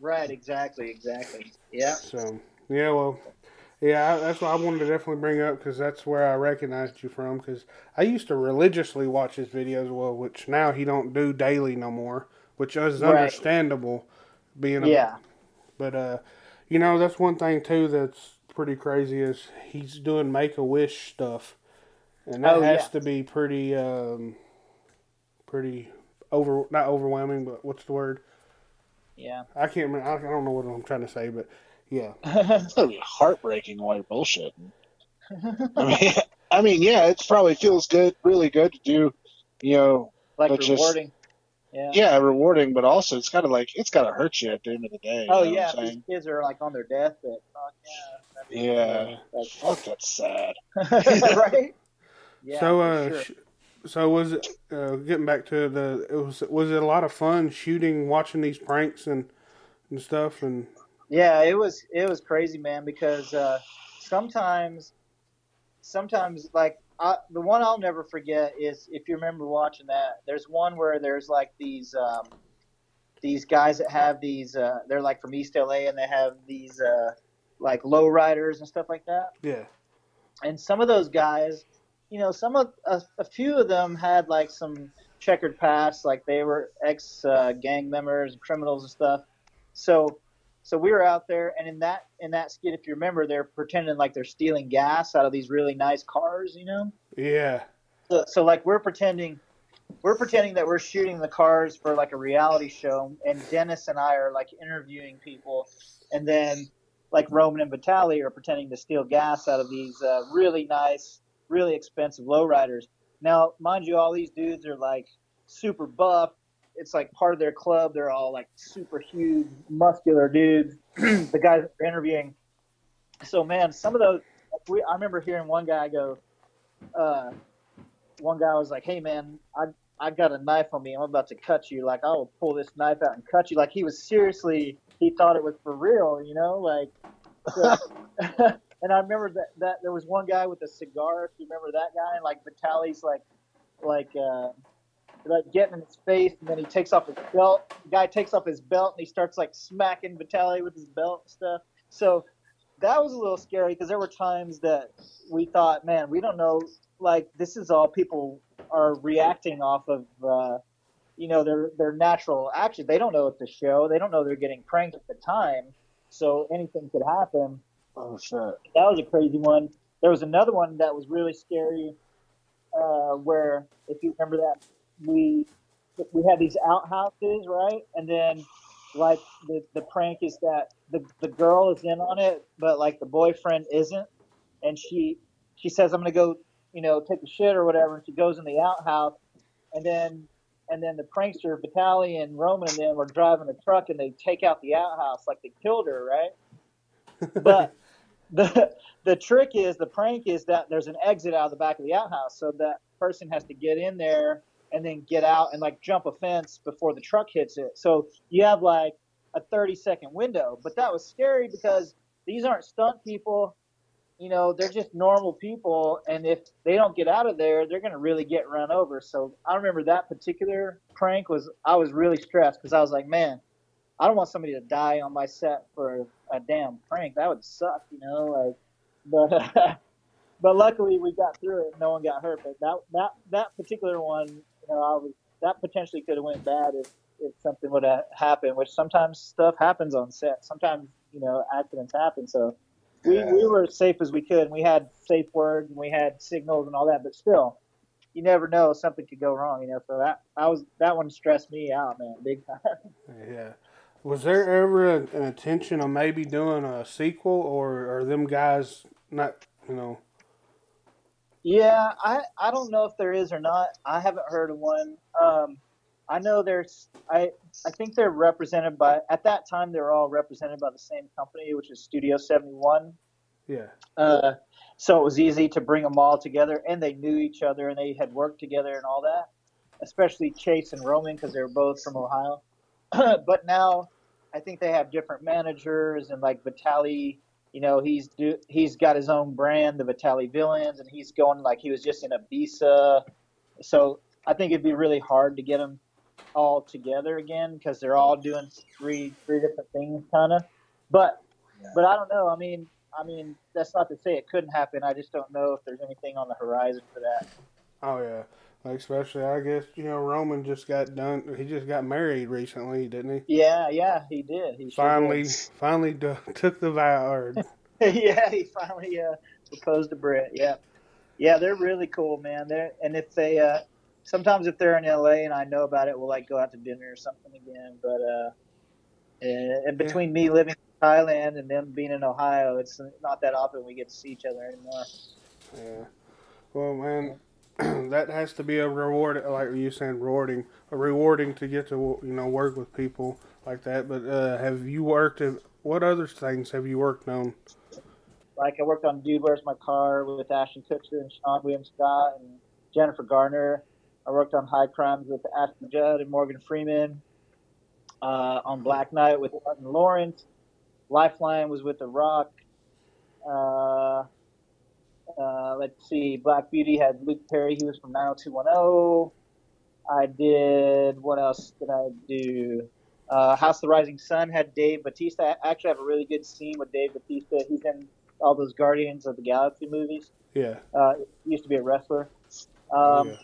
Right, exactly, exactly. Yeah. So, yeah, well, yeah, that's what I wanted to definitely bring up because that's where I recognized you from. Because I used to religiously watch his videos, well, which now he don't do daily no more, which is right. understandable. Being a, yeah, but uh, you know that's one thing too that's pretty crazy is he's doing Make a Wish stuff and that oh, has yeah. to be pretty, um, pretty over not overwhelming, but what's the word? Yeah, I can't. I don't know what I'm trying to say, but Yeah. It's gonna be heartbreaking while you're bullshitting. I mean, I mean, yeah, it probably feels good, really good to do, you know, like But just- rewarding. Yeah. yeah, rewarding, but also it's kind of like it's gotta hurt you at the end of the day. you Oh know yeah, these saying? kids are like on their deathbed. Fuck yeah. yeah. Fuck, that's sad. Right? Yeah. so, uh, sure. sh- so was it uh, getting back to the? It was was it a lot of fun shooting, watching these pranks and and stuff, and Yeah, it was it was crazy, man. Because uh, sometimes, sometimes like I, the one I'll never forget is if you remember watching that. There's one where there's like these um, these guys that have these. Uh, they're like from East LA, and they have these uh, like low riders and stuff like that. yeah, and some of those guys, you know, some of a, a few of them had like some checkered past, like they were ex uh, gang members, criminals and stuff. So, so we were out there, and in that in that skit, if you remember, they're pretending like they're stealing gas out of these really nice cars, you know. yeah, So, so like we're pretending. We're pretending that we're shooting the cars for like a reality show, and Dennis and I are like interviewing people, and then like Roman and Vitaly are pretending to steal gas out of these uh, really nice, really expensive lowriders. Now, mind you, all these dudes are like super buff. It's like part of their club. They're all like super huge, muscular dudes. the guys that we're interviewing. So man, some of those. We, I remember hearing one guy go. Uh, one guy was like, "Hey man, I I got a knife on me. I'm about to cut you. Like I will pull this knife out and cut you." Like he was seriously. He thought it was for real, you know, like. so- and I remember that, that there was one guy with a cigar. If you remember that guy, and like Vitaly's like, like, uh, like getting in his face, and then he takes off his belt. The guy takes off his belt and he starts like smacking Vitaly with his belt and stuff. So that was a little scary because there were times that we thought, man, we don't know. Like this is all people are reacting off of. Uh, you know their their natural action. They don't know it's a show. They don't know they're getting pranked at the time. So anything could happen Oh shit. that was a crazy one. There was another one that was really scary, uh, where if you remember that we we had these outhouses, right? And then like the the prank is that the the girl is in on it, but like the boyfriend isn't, and she she says I'm gonna go, you know, take a shit or whatever, and she goes in the outhouse, and then and then the prankster Battalion Roman and them are driving a truck and they take out the outhouse like they killed her, right? But the the trick is the prank is that there's an exit out of the back of the outhouse, so that person has to get in there and then get out and like jump a fence before the truck hits it. So you have like a 30 second window, but that was scary because these aren't stunt people. You know, they're just normal people, and if they don't get out of there, they're gonna really get run over. So I remember that particular prank was I was really stressed because I was like, man, I don't want somebody to die on my set for a, a damn prank. That would suck, you know. Like, but but luckily we got through it. No one got hurt. But that that that particular one, you know, I was that potentially could have went bad if if something would have happened. Which sometimes stuff happens on set. Sometimes you know accidents happen. So we we were as safe as we could. and We had safe words and we had signals and all that. But still. You never know; something could go wrong, you know. So that I was that one stressed me out, man, big time. yeah. Was there ever an intention of maybe doing a sequel, or are them guys not? You know, Yeah, I I don't know if there is or not. I haven't heard of one. Um, I know there's. I I think they're represented by. At that time, they were all represented by the same company, which is Studio Seventy One. yeah, Uh, so it was easy to bring them all together, and they knew each other, and they had worked together and all that. Especially Chase and Roman, because they were both from Ohio. but now, I think they have different managers, and like Vitaly, you know, he's do, he's got his own brand, the Vitaly Villains, and he's going like he was just in Ibiza. So I think it'd be really hard to get them all together again because they're all doing three three different things, kind of. But but I don't know. I mean, I mean, that's not to say it couldn't happen. I just don't know if there's anything on the horizon for that. oh yeah. Like especially, I guess you know Roman just got done. He just got married recently, didn't he? Yeah, yeah, he did. He sure Finally, did. finally d- took the vow. Yeah, he finally uh, proposed to Britt. Yeah, yeah, they're really cool, man. They're and if they uh, sometimes if they're in LA and I know about it, we'll like go out to dinner or something again. But uh, and and between me living in Thailand and them being in Ohio, it's not that often we get to see each other anymore. Yeah. Well, man, that has to be a reward, like you saying, rewarding, rewarding to get to you know work with people like that. But uh, have you worked? In, what other things have you worked on? Like I worked on Dude, Where's My Car with Ashton Kutcher and Seann William Scott and Jennifer Garner. I worked on High Crimes with Ashley Judd and Morgan Freeman. Uh, on Black Knight with Martin Lawrence. Lifeline was with The Rock. Uh, uh, let's see, Black Beauty had Luke Perry. He was from 90210. I did, what else did I do? Uh, House of the Rising Sun had Dave Batista. I actually have a really good scene with Dave Batista. He's in all those Guardians of the Galaxy movies. Yeah. Uh, he used to be a wrestler. Um, Oh, yeah.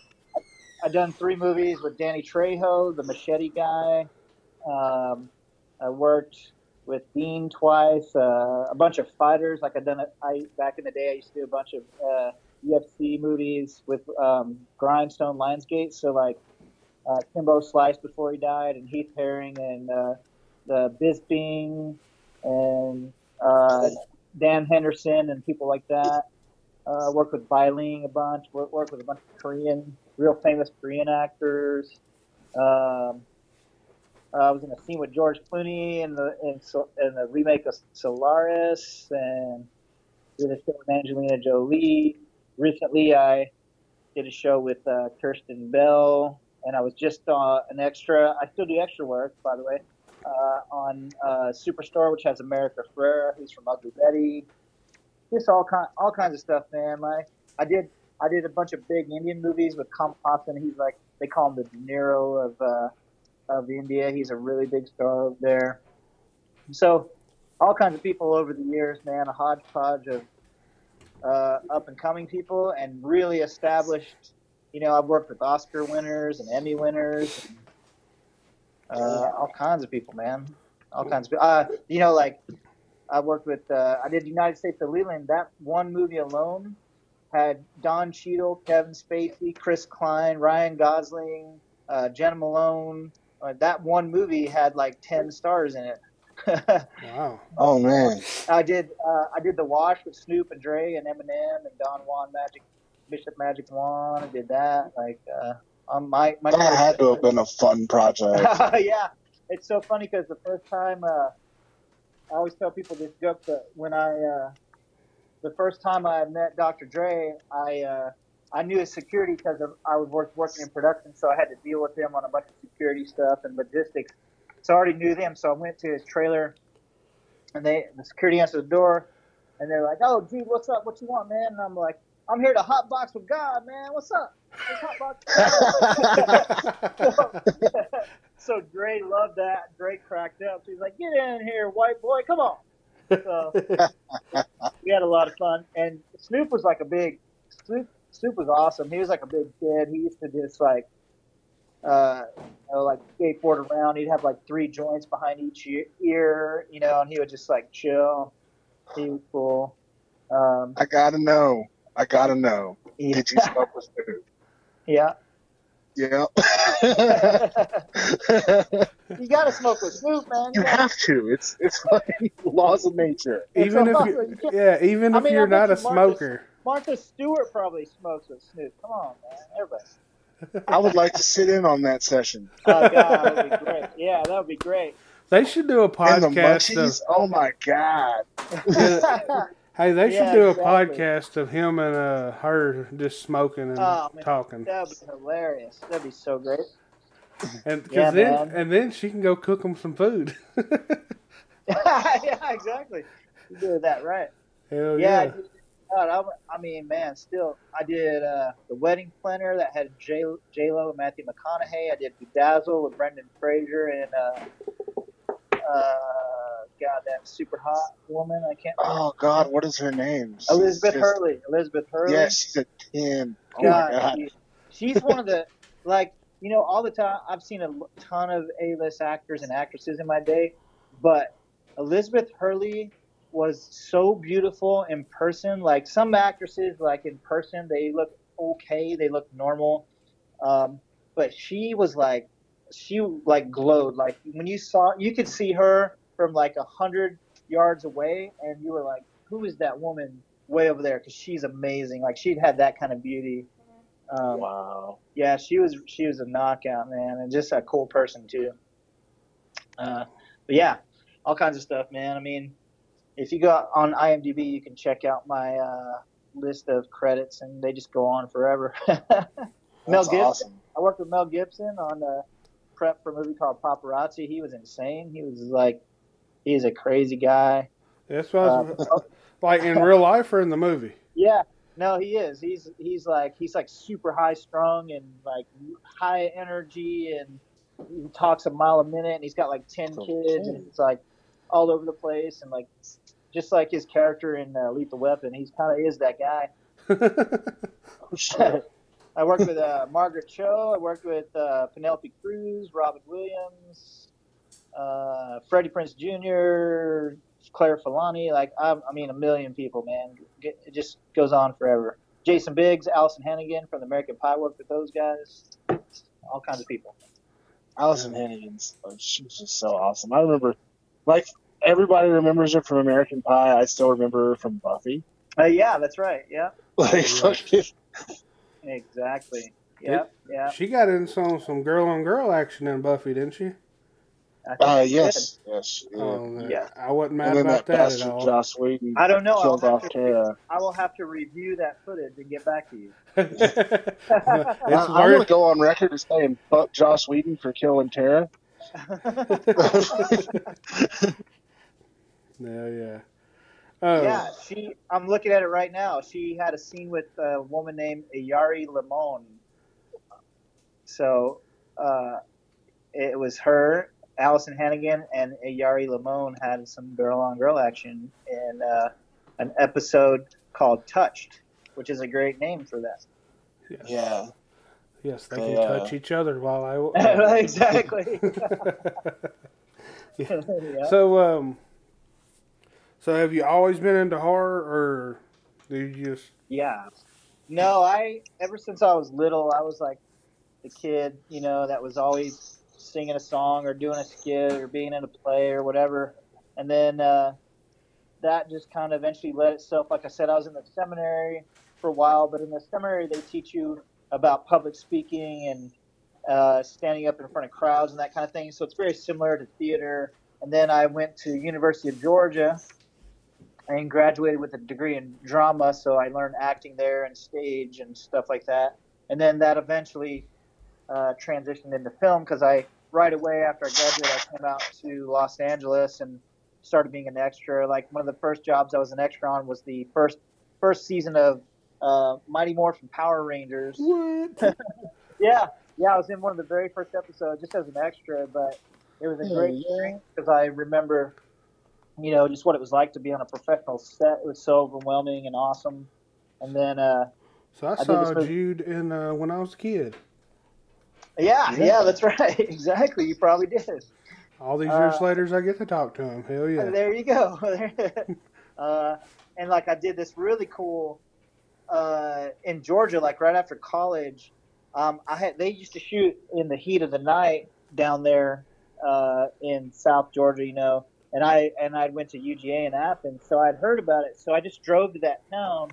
I've done three movies with Danny Trejo, the Machete guy. Um, I worked with Dean twice. Uh, a bunch of fighters. Like I done it. I back in the day, I used to do a bunch of uh, UFC movies with um, Grindstone Lionsgate. So like uh, Kimbo Slice before he died, and Heath Herring, and uh, the Bisping, and uh, Dan Henderson, and people like that. Uh, worked with Biling a bunch. Worked, with a bunch of Korean, real famous Korean actors. Um, I was in a scene with George Clooney in the in, in the remake of Solaris, and did a show with Angelina Jolie. Recently, I did a show with uh, Kristen Bell, and I was just uh, an extra. I still do extra work, by the way, uh, on uh, Superstore, which has America Ferrera, who's from Ugly Betty. Just all kind, all kinds of stuff, man. My, I did, I did a bunch of big Indian movies with Kamal Haasan. He's like, they call him the De Niro of uh, the NBA. He's a really big star over there. So, all kinds of people over the years, man. A hodgepodge of uh, up and coming people, and really established. You know, I've worked with Oscar winners and Emmy winners, and, uh, all kinds of people, man. All kinds of. Uh, you know, like I worked with. Uh, I did United States of Leland. That one movie alone had Don Cheadle, Kevin Spacey, Chris Klein, Ryan Gosling, uh, Jena Malone. Uh, that one movie had like ten stars in it. Wow. Oh man, I did. Uh, I did the Wash with Snoop and Dre and Eminem and Don Juan Magic Bishop Magic Juan. I did that. Like, uh, on my my. that had to have been a fun project. yeah, it's so funny because the first time, uh, I always tell people this joke that when I, uh, the first time I met Dr. Dre, I, uh, I knew his security because I was work, working in production, so I had to deal with him on a bunch of security stuff and logistics. So I already knew them, so I went to his trailer, and they, the security answered the door, and they're like, "Oh, dude, what's up? What you want, man?" And I'm like, "I'm here to hotbox with God, man. What's up?" Hotbox so Dre loved that. Dre cracked up. He's like, "Get in here, white boy. Come on." So we had a lot of fun, and Snoop was like a big Snoop. Snoop was awesome. He was like a big kid. He used to just like, uh, you know, like skateboard around. He'd have like three joints behind each ear, you know, and he would just like chill. He was cool. Um, I gotta know. I gotta know. he- Did you smoke with Snoop? yeah. Yeah. You gotta smoke with Snoop, man. you have to. It's it's like laws of nature. even if you, You yeah, even I if mean, you're bet not a you Marcus- smoker. Martha Stewart probably smokes with Snoop. Come on, man. Everybody. I would like to sit in on that session. Oh, God, that would be great. Yeah, that would be great. They should do a And the podcast munchies. of. Oh my god. Hey, they should Yeah, do a exactly. podcast of him and uh, her just smoking and Oh, man. talking, That would be hilarious. That'd be so great. and cause Yeah, then man. and then she can go cook them some food. yeah, exactly. You did that right. Hell Yeah, yeah! God, I, I mean, man, still, I did uh, the wedding planner that had J J Lo and Matthew McConaughey. I did Bedazzle with Brendan Fraser and uh, uh, God, that super hot woman. I can't. Oh god, what is her name? Elizabeth just- Hurley. Elizabeth Hurley. Yeah, she's a ten. Oh God, god. she- she's one of the like you know all the time. I've seen a ton of A-list actors and actresses in my day, but Elizabeth Hurley was so beautiful in person. Like some actresses, like in person, they look okay, they look normal, um, but she was like she like glowed. Like when you saw, you could see her from like a hundred yards away, and you were like, "Who is that woman way over there?" Because she's amazing. Like she'd had that kind of beauty. Um, Wow. yeah, she was she was a knockout, man, and just a cool person too. Uh, but yeah, all kinds of stuff, man. I mean, if you go on IMDb, you can check out my uh, list of credits, and they just go on forever. Mel Gibson. awesome. I worked with Mel Gibson on uh, prep for a movie called Paparazzi. He was insane. He was like, he's a crazy guy. That's what I was, like in real life or in the movie. Yeah, no, he is. He's he's like he's like super high strung and like high energy, and he talks a mile a minute, and he's got like ten kids, and it's like all over the place, and like just like his character in uh, Lethal Weapon, he's kind of is that guy. I worked with uh, Margaret Cho. I worked with uh, Penelope Cruz, Robin Williams, uh, Freddie Prinze Jr., Claire Forlani. Like I, I mean, a million people, man. It just goes on forever. Jason Biggs, Alyson Hannigan from the American Pie worked with those guys. All kinds of people. Alyson Hannigan's oh, she was just so awesome. I remember, like everybody remembers her from American Pie. I still remember her from Buffy. Uh, yeah, that's right. Yeah, Like fucking, exactly. Yeah, yeah. She got in some some girl on girl action in Buffy, didn't she? I uh, yes, yes. she did. Oh, Yeah. I wasn't mad about that that, at all. Joss Whedon I don't know. I'll have off to- Tara. I will have to review that footage and get back to you. it's I, I want to go on record as saying fuck Joss Whedon for killing Tara. Yeah, yeah. Oh, Yeah, she. I'm looking at it right now. She had a scene with a woman named Iyari Limon. So, uh, it was her, Alyson Hannigan, and Iyari Limon had some girl-on-girl action in uh, an episode called "Touched," which is a great name for that. yes. Yeah. Yes, they can uh, touch each other while I. exactly. Yeah. Yeah. So, um, so have you always been into horror, or do you just? Yeah. No, I ever since I was little, I was like the kid, you know, that was always singing a song or doing a skit or being in a play or whatever. And then uh, that just kind of eventually led itself. Like I said, I was in the seminary for a while, but in the seminary they teach you about public speaking and uh, standing up in front of crowds and that kind of thing. So it's very similar to theater. And then I went to University of Georgia and graduated with a degree in drama. So I learned acting there and stage and stuff like that. And then that eventually uh, transitioned into film because I right away after I graduated, I came out to Los Angeles and started being an extra. Like one of the first jobs I was an extra on was the first first season of uh, Mighty Morphin Power Rangers. What? Yeah, yeah, I was in one of the very first episodes just as an extra, but it was a great experience because I remember, you know, just what it was like to be on a professional set. It was so overwhelming and awesome. And then, uh, So I did saw Jude in uh, when I was a kid. yeah, Yeah. yeah, that's right, exactly. You probably did. All these years Uh, later, I get to talk to him. Hell yeah! There you go. uh, and like I did this really cool uh, in Georgia, like right after college. Um, I had they used to shoot in the heat of the night down there uh, in South Georgia, you know. And I and I went to UGA in Athens, so I'd heard about it. So I just drove to that town,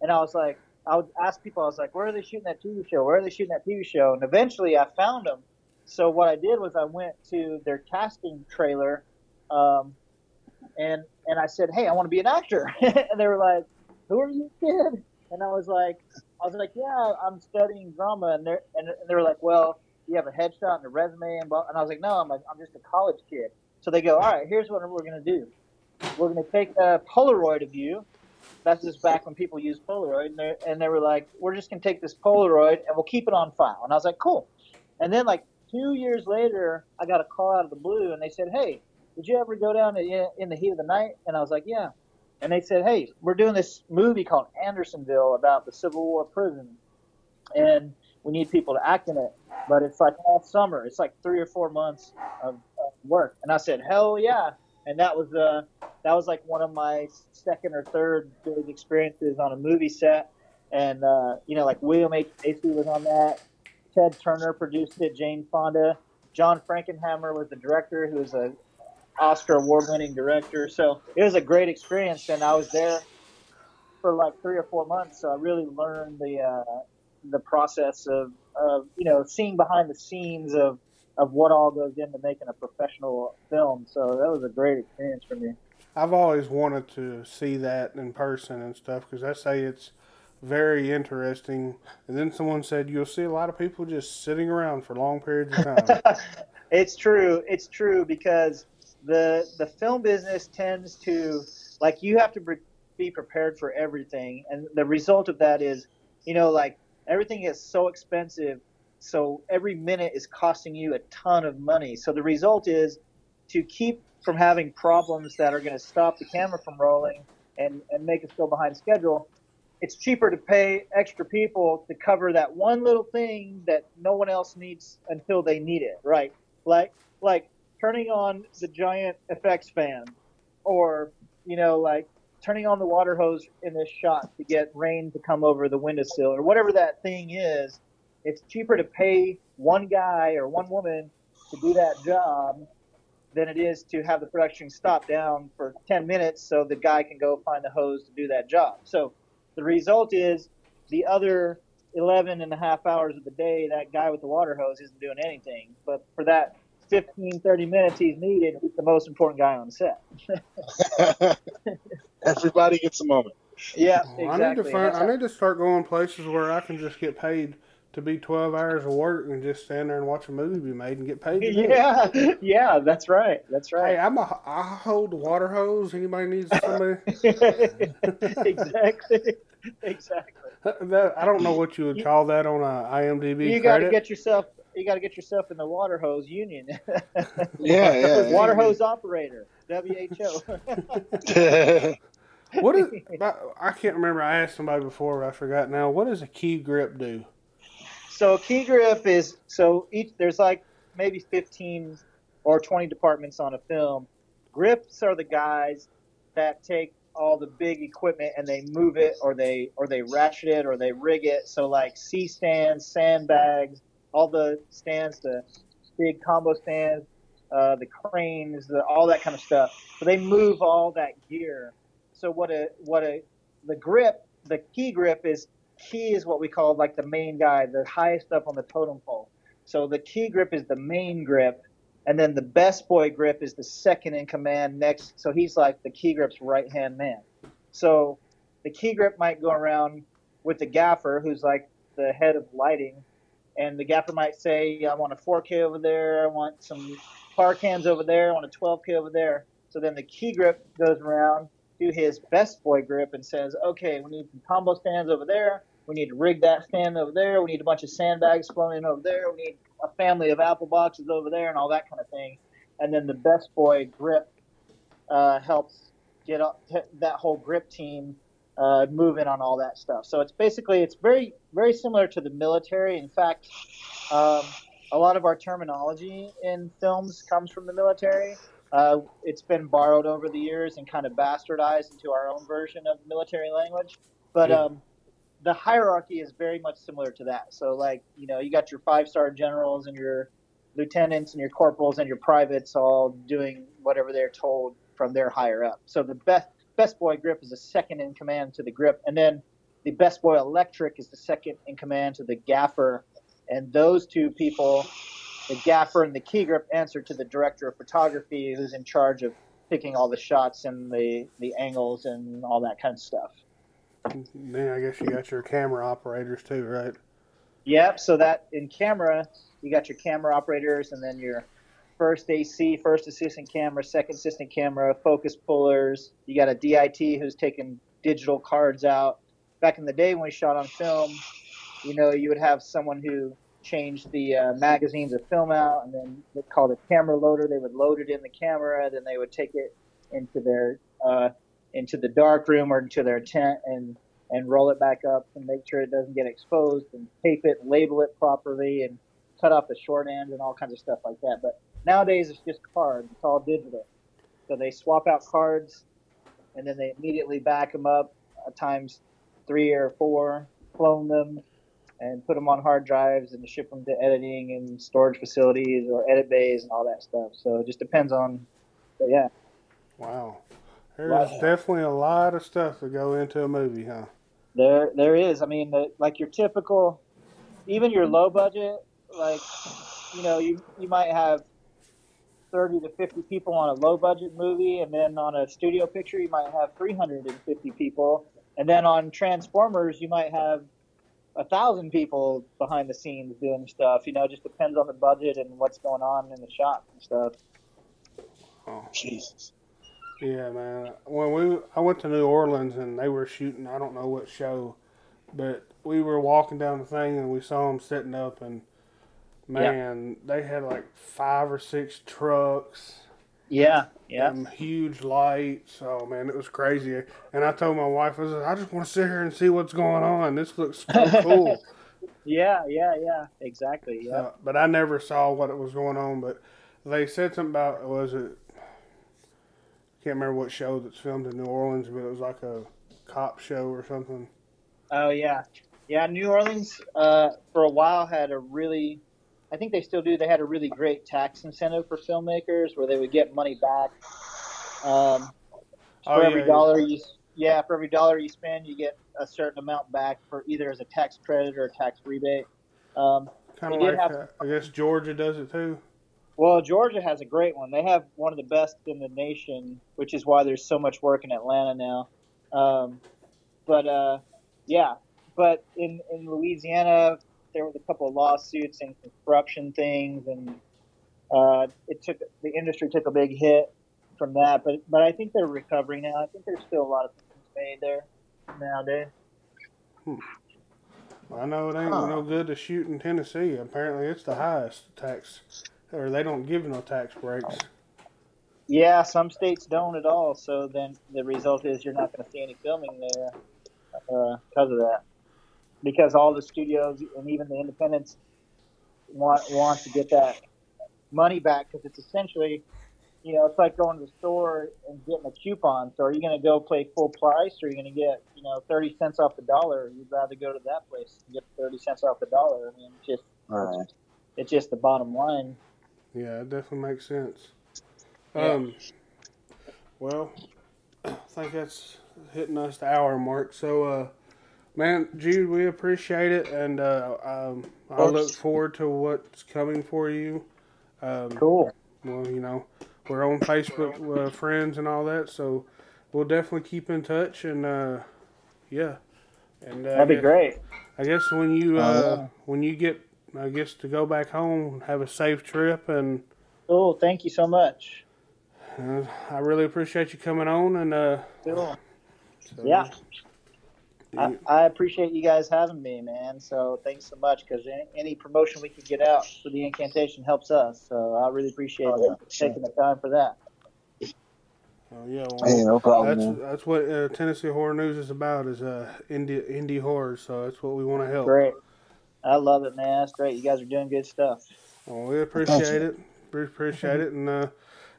and I was like, I would ask people, I was like, where are they shooting that TV show? Where are they shooting that TV show? And eventually, I found them. So what I did was I went to their casting trailer, um, and and I said, "Hey, I want to be an actor." and they were like, "Who are you, kid?" And I was like, "I was like, yeah, I'm studying drama." And they and they were like, "Well, you have a headshot and a resume and blah." And I was like, "No, I'm like, I'm just a college kid." So they go, "All right, here's what we're gonna do. We're gonna take a Polaroid of you." That's just back when people used Polaroid, and and they were like, "We're just gonna take this Polaroid and we'll keep it on file." And I was like, "Cool." And then like two years later, I got a call out of the blue, and they said, "Hey, did you ever go down to, in the heat of the night?" And I was like, "Yeah." And they said, "Hey, we're doing this movie called Andersonville about the Civil War prison, and we need people to act in it. But it's like all summer. It's like three or four months of work." And I said, "Hell yeah!" And that was uh, that was like one of my second or third big experiences on a movie set. And uh, you know, like William H Macy was on that. Ted Turner produced it. Jane Fonda. John Frankenheimer was the director, who was a Oscar award-winning director. So it was a great experience, and I was there for like three or four months. So I really learned the uh, the process of, of you know seeing behind the scenes of of what all goes into making a professional film. So that was a great experience for me. I've always wanted to see that in person and stuff because I say it's very interesting. And then someone said you'll see a lot of people just sitting around for long periods of time. it's true. It's true because the the film business tends to like you have to be prepared for everything, and the result of that is, you know, like everything is so expensive so every minute is costing you a ton of money. So the result is to keep from having problems that are going to stop the camera from rolling and, and make us go behind schedule, it's cheaper to pay extra people to cover that one little thing that no one else needs until they need it, right? Like like turning on the giant effects fan or you know like turning on the water hose in this shot to get rain to come over the windowsill or whatever that thing is it's cheaper to pay one guy or one woman to do that job than it is to have the production stop down for 10 minutes so the guy can go find the hose to do that job. So the result is the other 11 and a half hours of the day, that guy with the water hose isn't doing anything. But for that 15, 30 minutes he's needed, he's the most important guy on the set. Everybody gets a moment. Yeah, exactly. I need to find, I need to start going places where I can just get paid to be 12 hours of work and just stand there and watch a movie be made and get paid. yeah, yeah, that's right. That's right. Hey, I'm a I hold the water hose. Anybody needs somebody? exactly. Exactly. That, I don't know what you would call that on a IMDb. You got to get yourself. You got to get yourself in the water hose union. yeah, yeah. Water hose operator. WHO. what is? I can't remember. I asked somebody before. I forgot now. What does a key grip do? So key grip is so each there's like maybe 15 or 20 departments on a film. Grips are the guys that take all the big equipment and they move it or they or they ratchet it or they rig it. So like C stands, sandbags, all the stands, the big combo stands, uh, the cranes, the, all that kind of stuff. So they move all that gear. So what a what a the grip, the key grip is key is what we call like the main guy, the highest up on the totem pole. So the key grip is the main grip, and then the best boy grip is the second in command next. So he's like the key grip's right hand man. So the key grip might go around with the gaffer, who's like the head of lighting, and the gaffer might say, "I want a 4K over there. I want some par cans over there. I want a 12K over there." So then the key grip goes around to his best boy grip and says, "Okay, we need some combo stands over there. We need to rig that stand over there. We need a bunch of sandbags flown over there. We need a family of apple boxes over there, and all that kind of thing." And then the best boy grip uh, helps get up, that whole grip team uh, moving on all that stuff. So it's basically it's very very similar to the military. In fact, um, a lot of our terminology in films comes from the military. Uh, it's been borrowed over the years and kind of bastardized into our own version of military language. But um, the hierarchy is very much similar to that. So, like, you know, you got your five star generals and your lieutenants and your corporals and your privates all doing whatever they're told from their higher up. So, the best, best boy grip is the second in command to the grip. And then the best boy electric is the second in command to the gaffer. And those two people the gaffer and the key grip answer to the director of photography, who's in charge of picking all the shots and the the angles and all that kind of stuff. Then I guess you got your camera operators too, right? Yep. So that in camera, you got your camera operators, and then your first AC, first assistant camera, second assistant camera, focus pullers. You got a DIT who's taking digital cards out. Back in the day when we shot on film, you know, you would have someone who changed the uh, magazines of film out, and then they called a camera loader. They would load it in the camera, then they would take it into their uh, into the dark room or into their tent and and roll it back up and make sure it doesn't get exposed and tape it, label it properly, and cut off the short end and all kinds of stuff like that. But nowadays it's just cards. It's all digital. So they swap out cards, and then they immediately back them up uh, times three or four, clone them, and put them on hard drives and ship them to editing and storage facilities or edit bays and all that stuff. So it just depends on But yeah, Wow. There's Wow. definitely a lot of stuff to go into a movie, huh? there there is. I mean, the, like your typical, even your low budget, like you know, you you might have thirty to fifty people on a low budget movie, and then on a studio picture, you might have three hundred and fifty people, and then on Transformers, you might have a thousand people behind the scenes doing stuff. You know, it just depends on the budget and what's going on in the shop and stuff. Oh, Jesus. Yeah, man. When we I went to New Orleans and they were shooting, I don't know what show, but we were walking down the thing and we saw them setting up and man, they had like five or six trucks. Yeah, yeah. huge lights. Oh man, it was crazy. And I told my wife, I said, I just want to sit here and see what's going on. This looks so cool. Yeah, yeah, yeah, exactly. Yeah. Uh, but I never saw what it was going on. But they said something about was it? Can't remember what show that's filmed in New Orleans, but it was like a cop show or something. Oh yeah, yeah. New Orleans uh, for a while had a really, I think they still do. They had a really great tax incentive for filmmakers where they would get money back. Um, Oh, for yeah, every yeah. dollar you, yeah, for every dollar you spend, you get a certain amount back for either as a tax credit or a tax rebate. Um, Kind of like have- uh, I guess Georgia does it too. Well, Georgia has a great one. They have one of the best in the nation, which is why there's so much work in Atlanta now. Um, but uh, yeah, but in in Louisiana, there was a couple of lawsuits and corruption things, and uh, it took the industry took a big hit from that. But but I think they're recovering now. I think there's still a lot of things made there nowadays. I know it ain't Huh. no good to shoot in Tennessee. Apparently, it's the highest tax, or they don't give no tax breaks. Yeah, some states don't at all. So then the result is you're not going to see any filming there uh, because of that. Because all the studios and even the independents want want to get that money back because it's essentially, you know, it's like going to the store and getting a coupon. So are you going to go play full price or are you going to get, you know, 30 cents off the dollar? You'd rather go to that place and get 30 cents off the dollar. I mean, it's just, Right. it's just the bottom line. Yeah, it definitely makes sense. Yeah. Um, well, I think that's hitting us the hour mark. So, uh, man, Jude, we appreciate it, and uh, um, I look forward to what's coming for you. Um, Cool. well, you know, we're on Facebook uh, friends and all that, so we'll definitely keep in touch, and uh, yeah, and uh, That'd be guess- great. I guess when you uh, Uh, when you get, I guess to go back home, have a safe trip, and Cool. Thank you so much. uh, I really appreciate you coming on, and uh, Cool. so- Yeah. I, I appreciate you guys having me, man. So thanks so much because any, any promotion we can get out for the incantation helps us. So I really appreciate Oh, you yeah. taking the time for that. Oh, yeah, well, Hey, no problem. that's man. that's what uh, Tennessee Horror News is about is uh, indie indie horror. So that's what we want to help. Great. I love it, man. That's great. You guys are doing good stuff. Well, we appreciate it. We appreciate it, and uh,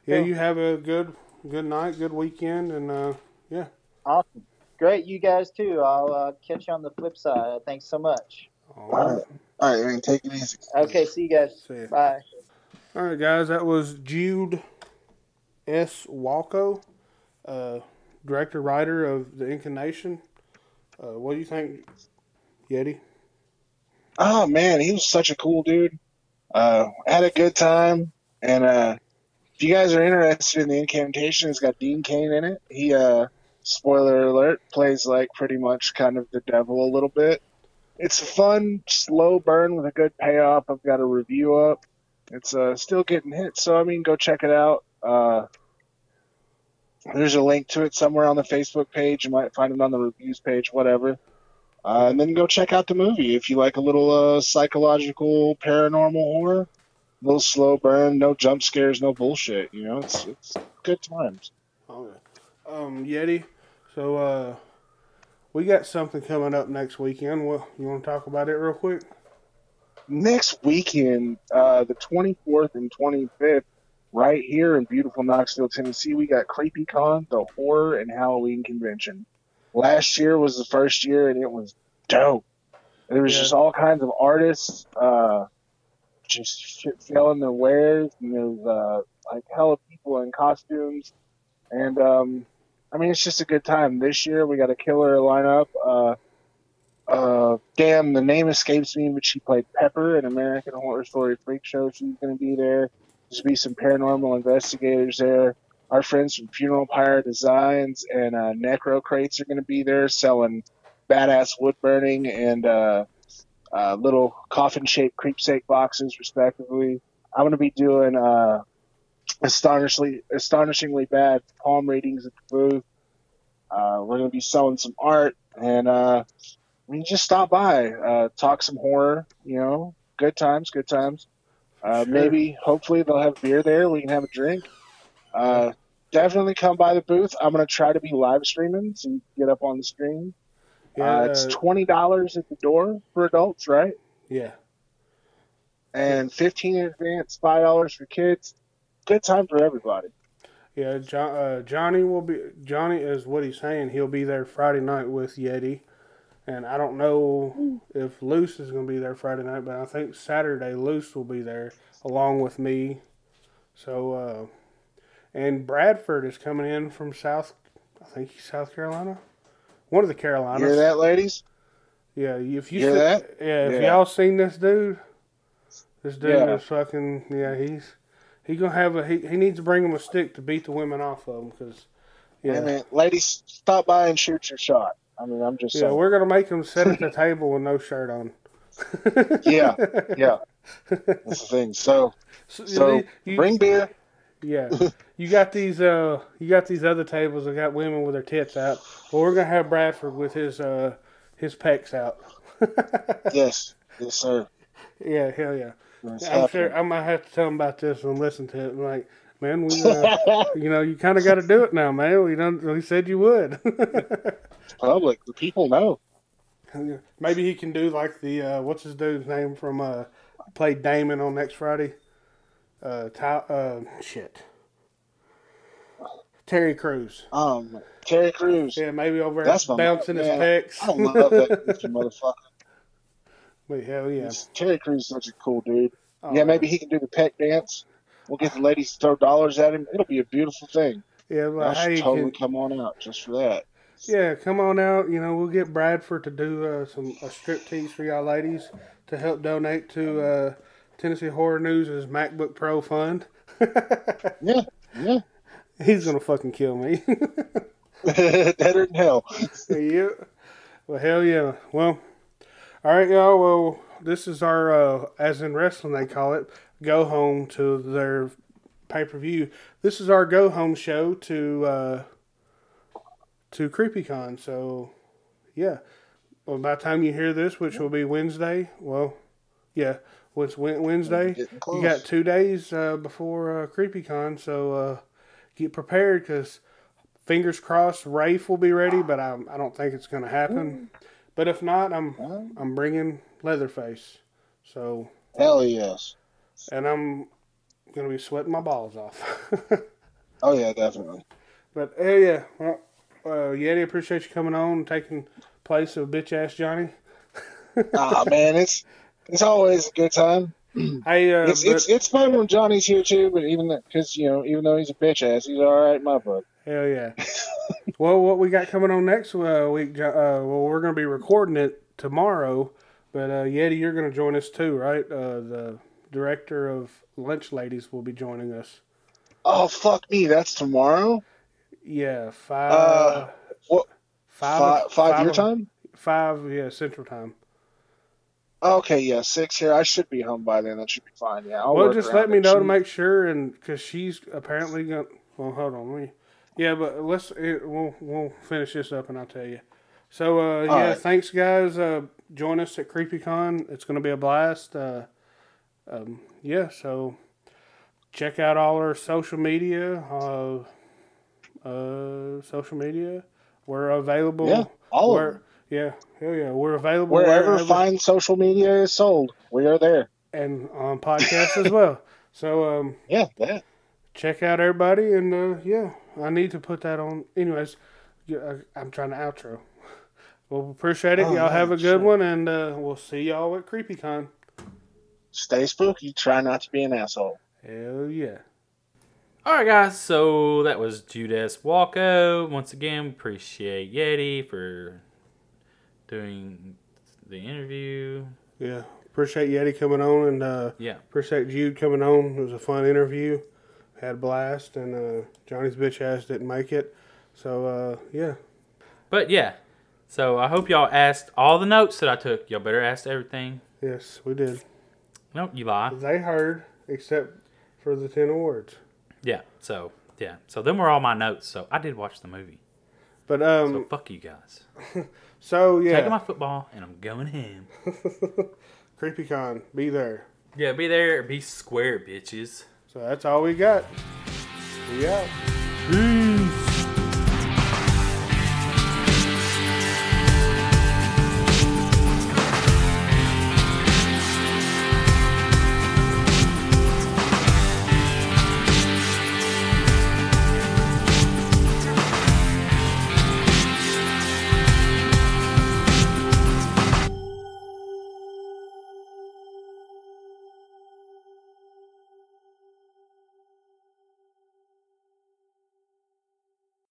yeah, you have a good good night, good weekend, and uh, yeah. Awesome. Great. You guys too. I'll uh, catch you on the flip side. Thanks so much. All All right. right. All right, man. Take it easy. Okay. See you guys. See ya. Bye. All right, guys, that was Jude S. Walko, uh, director writer of The Incantation. Uh, what do you think, Yeti? Oh man, he was such a cool dude. Uh, had a good time, and uh, if you guys are interested in the incantation, it's got Dean Cain in it. He, uh, spoiler alert, plays like pretty much kind of the devil a little bit. It's a fun, slow burn with a good payoff. I've got a review up. It's uh, still getting hit, so I mean, go check it out. Uh, there's a link to it somewhere on the Facebook page. You might find it on the reviews page, whatever. Uh, and then go check out the movie if you like a little uh, psychological paranormal horror. A little slow burn, no jump scares, no bullshit. You know, it's it's good times. Okay. Um, Yeti. So, uh, we got something coming up next weekend. Well, you want to talk about it real quick? Next weekend, uh, the 24th and 25th, right here in beautiful Knoxville, Tennessee, we got CreepyCon, the horror and Halloween convention. Last year was the first year, and it was dope. There was Yeah. just all kinds of artists, uh, just shit selling their wares, and there was uh, like hella people in costumes, and um, I mean it's just a good time. This year we got a killer lineup. Uh, uh, damn, the name escapes me, but she played Pepper in American Horror Story Freak Show. She's going to be there. There's gonna be some paranormal investigators there. Our friends from Funeral Pyre Designs and uh, Necro Crates are going to be there selling badass wood burning and uh, uh, little coffin shaped creepsake boxes, respectively. I'm going to be doing uh, astonishingly astonishingly bad palm readings at the booth. Uh, we're going to be selling some art and uh, I mean, just stop by, uh, talk some horror. You know, good times, good times. Uh, Sure. Maybe, hopefully, they'll have beer there. We can have a drink. Uh, definitely come by the booth. I'm going to try to be live streaming, so you can get up on the screen. Yeah, uh, it's twenty dollars at the door for adults, right? yeah. And fifteen in advance, five dollars for kids. Good time for everybody. Yeah, uh, Johnny will be. Johnny is what he's saying. He'll be there Friday night with Yeti, and I don't know if Luce is going to be there Friday night, but I think Saturday Luce will be there along with me. So, uh, and Bradford is coming in from South. I think he's South Carolina, one of the You Carolinas. hear that, ladies? Yeah, if you Hear see- that? yeah, if Yeah. y'all seen this dude, this dude Yeah. is fucking yeah. He's he gonna have a he, he needs to bring him a stick to beat the women off of him because yeah I mean, ladies, stop by and shoot your shot. I mean, I'm just yeah saying. we're gonna make him sit at the table with no shirt on. yeah, yeah. That's the thing. So, So, so you- bring beer. yeah, you got these uh you got these other tables that got women with their tits out. Well, we're gonna have Bradford with his uh his pecs out. Yes, yes, sir. yeah, hell yeah. It's I'm happening. sure I might have to tell him about this and listen to it. And like, man, we, uh, you know, you kind of got to do it now, man. We done, we said you would. It's public. The people know. Maybe he can do like the uh, what's his dude's name from uh, played Damon on next Friday. Uh, Ty, uh, shit. Terry Crews. Um, Terry Crews. Yeah, maybe over there That's bouncing his pecs. I love that motherfucker. but hell yeah. Terry Crews is such a cool dude. Oh, yeah, maybe he can do the peck dance. We'll get the ladies to throw dollars at him. It'll be a beautiful thing. Yeah, I should hey, totally can, come on out just for that. yeah, come on out. You know, we'll get Bradford to do uh, some a strip tease for y'all ladies to help donate to uh, Tennessee Horror News' MacBook Pro fund. Yeah, yeah. He's gonna fucking kill me. Better than hell. yeah. Well, hell yeah. Well, all right, y'all. Well, this is our, uh, as in wrestling they call it, go home to their pay per view. This is our go home show to uh, to CreepyCon. So, yeah. Well, by the time you hear this, which will be Wednesday, well, yeah, what's Wed- Wednesday? You got two days uh, before uh, CreepyCon, so uh, get prepared because fingers crossed, Rafe will be ready, but I, I don't think it's going to happen. But if not, I'm I'm bringing Leatherface. So, Hell yes. and I'm going to be sweating my balls off. Oh yeah, definitely. but hey, yeah, well, uh, Yeti, appreciate you coming on and taking place of bitch ass Johnny. Ah man, it's it's always a good time. Hey, uh, It's but- it's it's fun when Johnny's here too. But even because you know, even though he's a bitch ass, he's all right in my book. Hell yeah. well, what we got coming on next uh, week? Uh, well, we're going to be recording it tomorrow, but uh, Yeti, you're going to join us too, right? Uh, the director of Lunch Ladies will be joining us. Oh fuck me, that's tomorrow. Yeah, five. Uh, what- five, Five, five your of- time. Five, yeah, Central Time. Okay, yeah, six here. I should be home by then. That should be fine. Yeah, I'll well, just let me know to make sure, and because she's apparently going. Well, hold on, let me. Yeah, but let's it, we'll we'll finish this up, and I'll tell you. So uh, yeah, right. thanks guys. Uh, join us at CreepyCon. It's going to be a blast. Uh, um, yeah, so check out all our social media. Uh, uh, social media. We're available. Yeah, all them. Yeah, hell yeah, we're available Wherever fine social media is sold, we are there. and on podcasts as well. So um, Yeah, that. check out everybody and uh, yeah i need to put that on anyways I- i'm trying to outro well appreciate it Oh, y'all have a good sure. one and uh, we'll see y'all at creepycon Stay spooky. Try not to be an asshole. hell yeah All right, guys. So that was Jude S. Walko. Once again, appreciate Yeti for doing the interview. Yeah. Appreciate Yeti coming on and uh, Yeah. appreciate Jude coming on. It was a fun interview. Had a blast, and uh, Johnny's bitch ass didn't make it. So uh, yeah, But yeah. So I hope y'all asked all the notes that I took. Y'all better ask everything. yes, we did. Nope, you lie. They heard, except for the ten awards. Yeah. So yeah. So them were all my notes. So I did watch the movie. But um. So um, fuck you guys. so yeah, Taking my football and I'm going home. CreepyCon, be there. Yeah, be there or be square, bitches. So that's all we got. We out. Peace.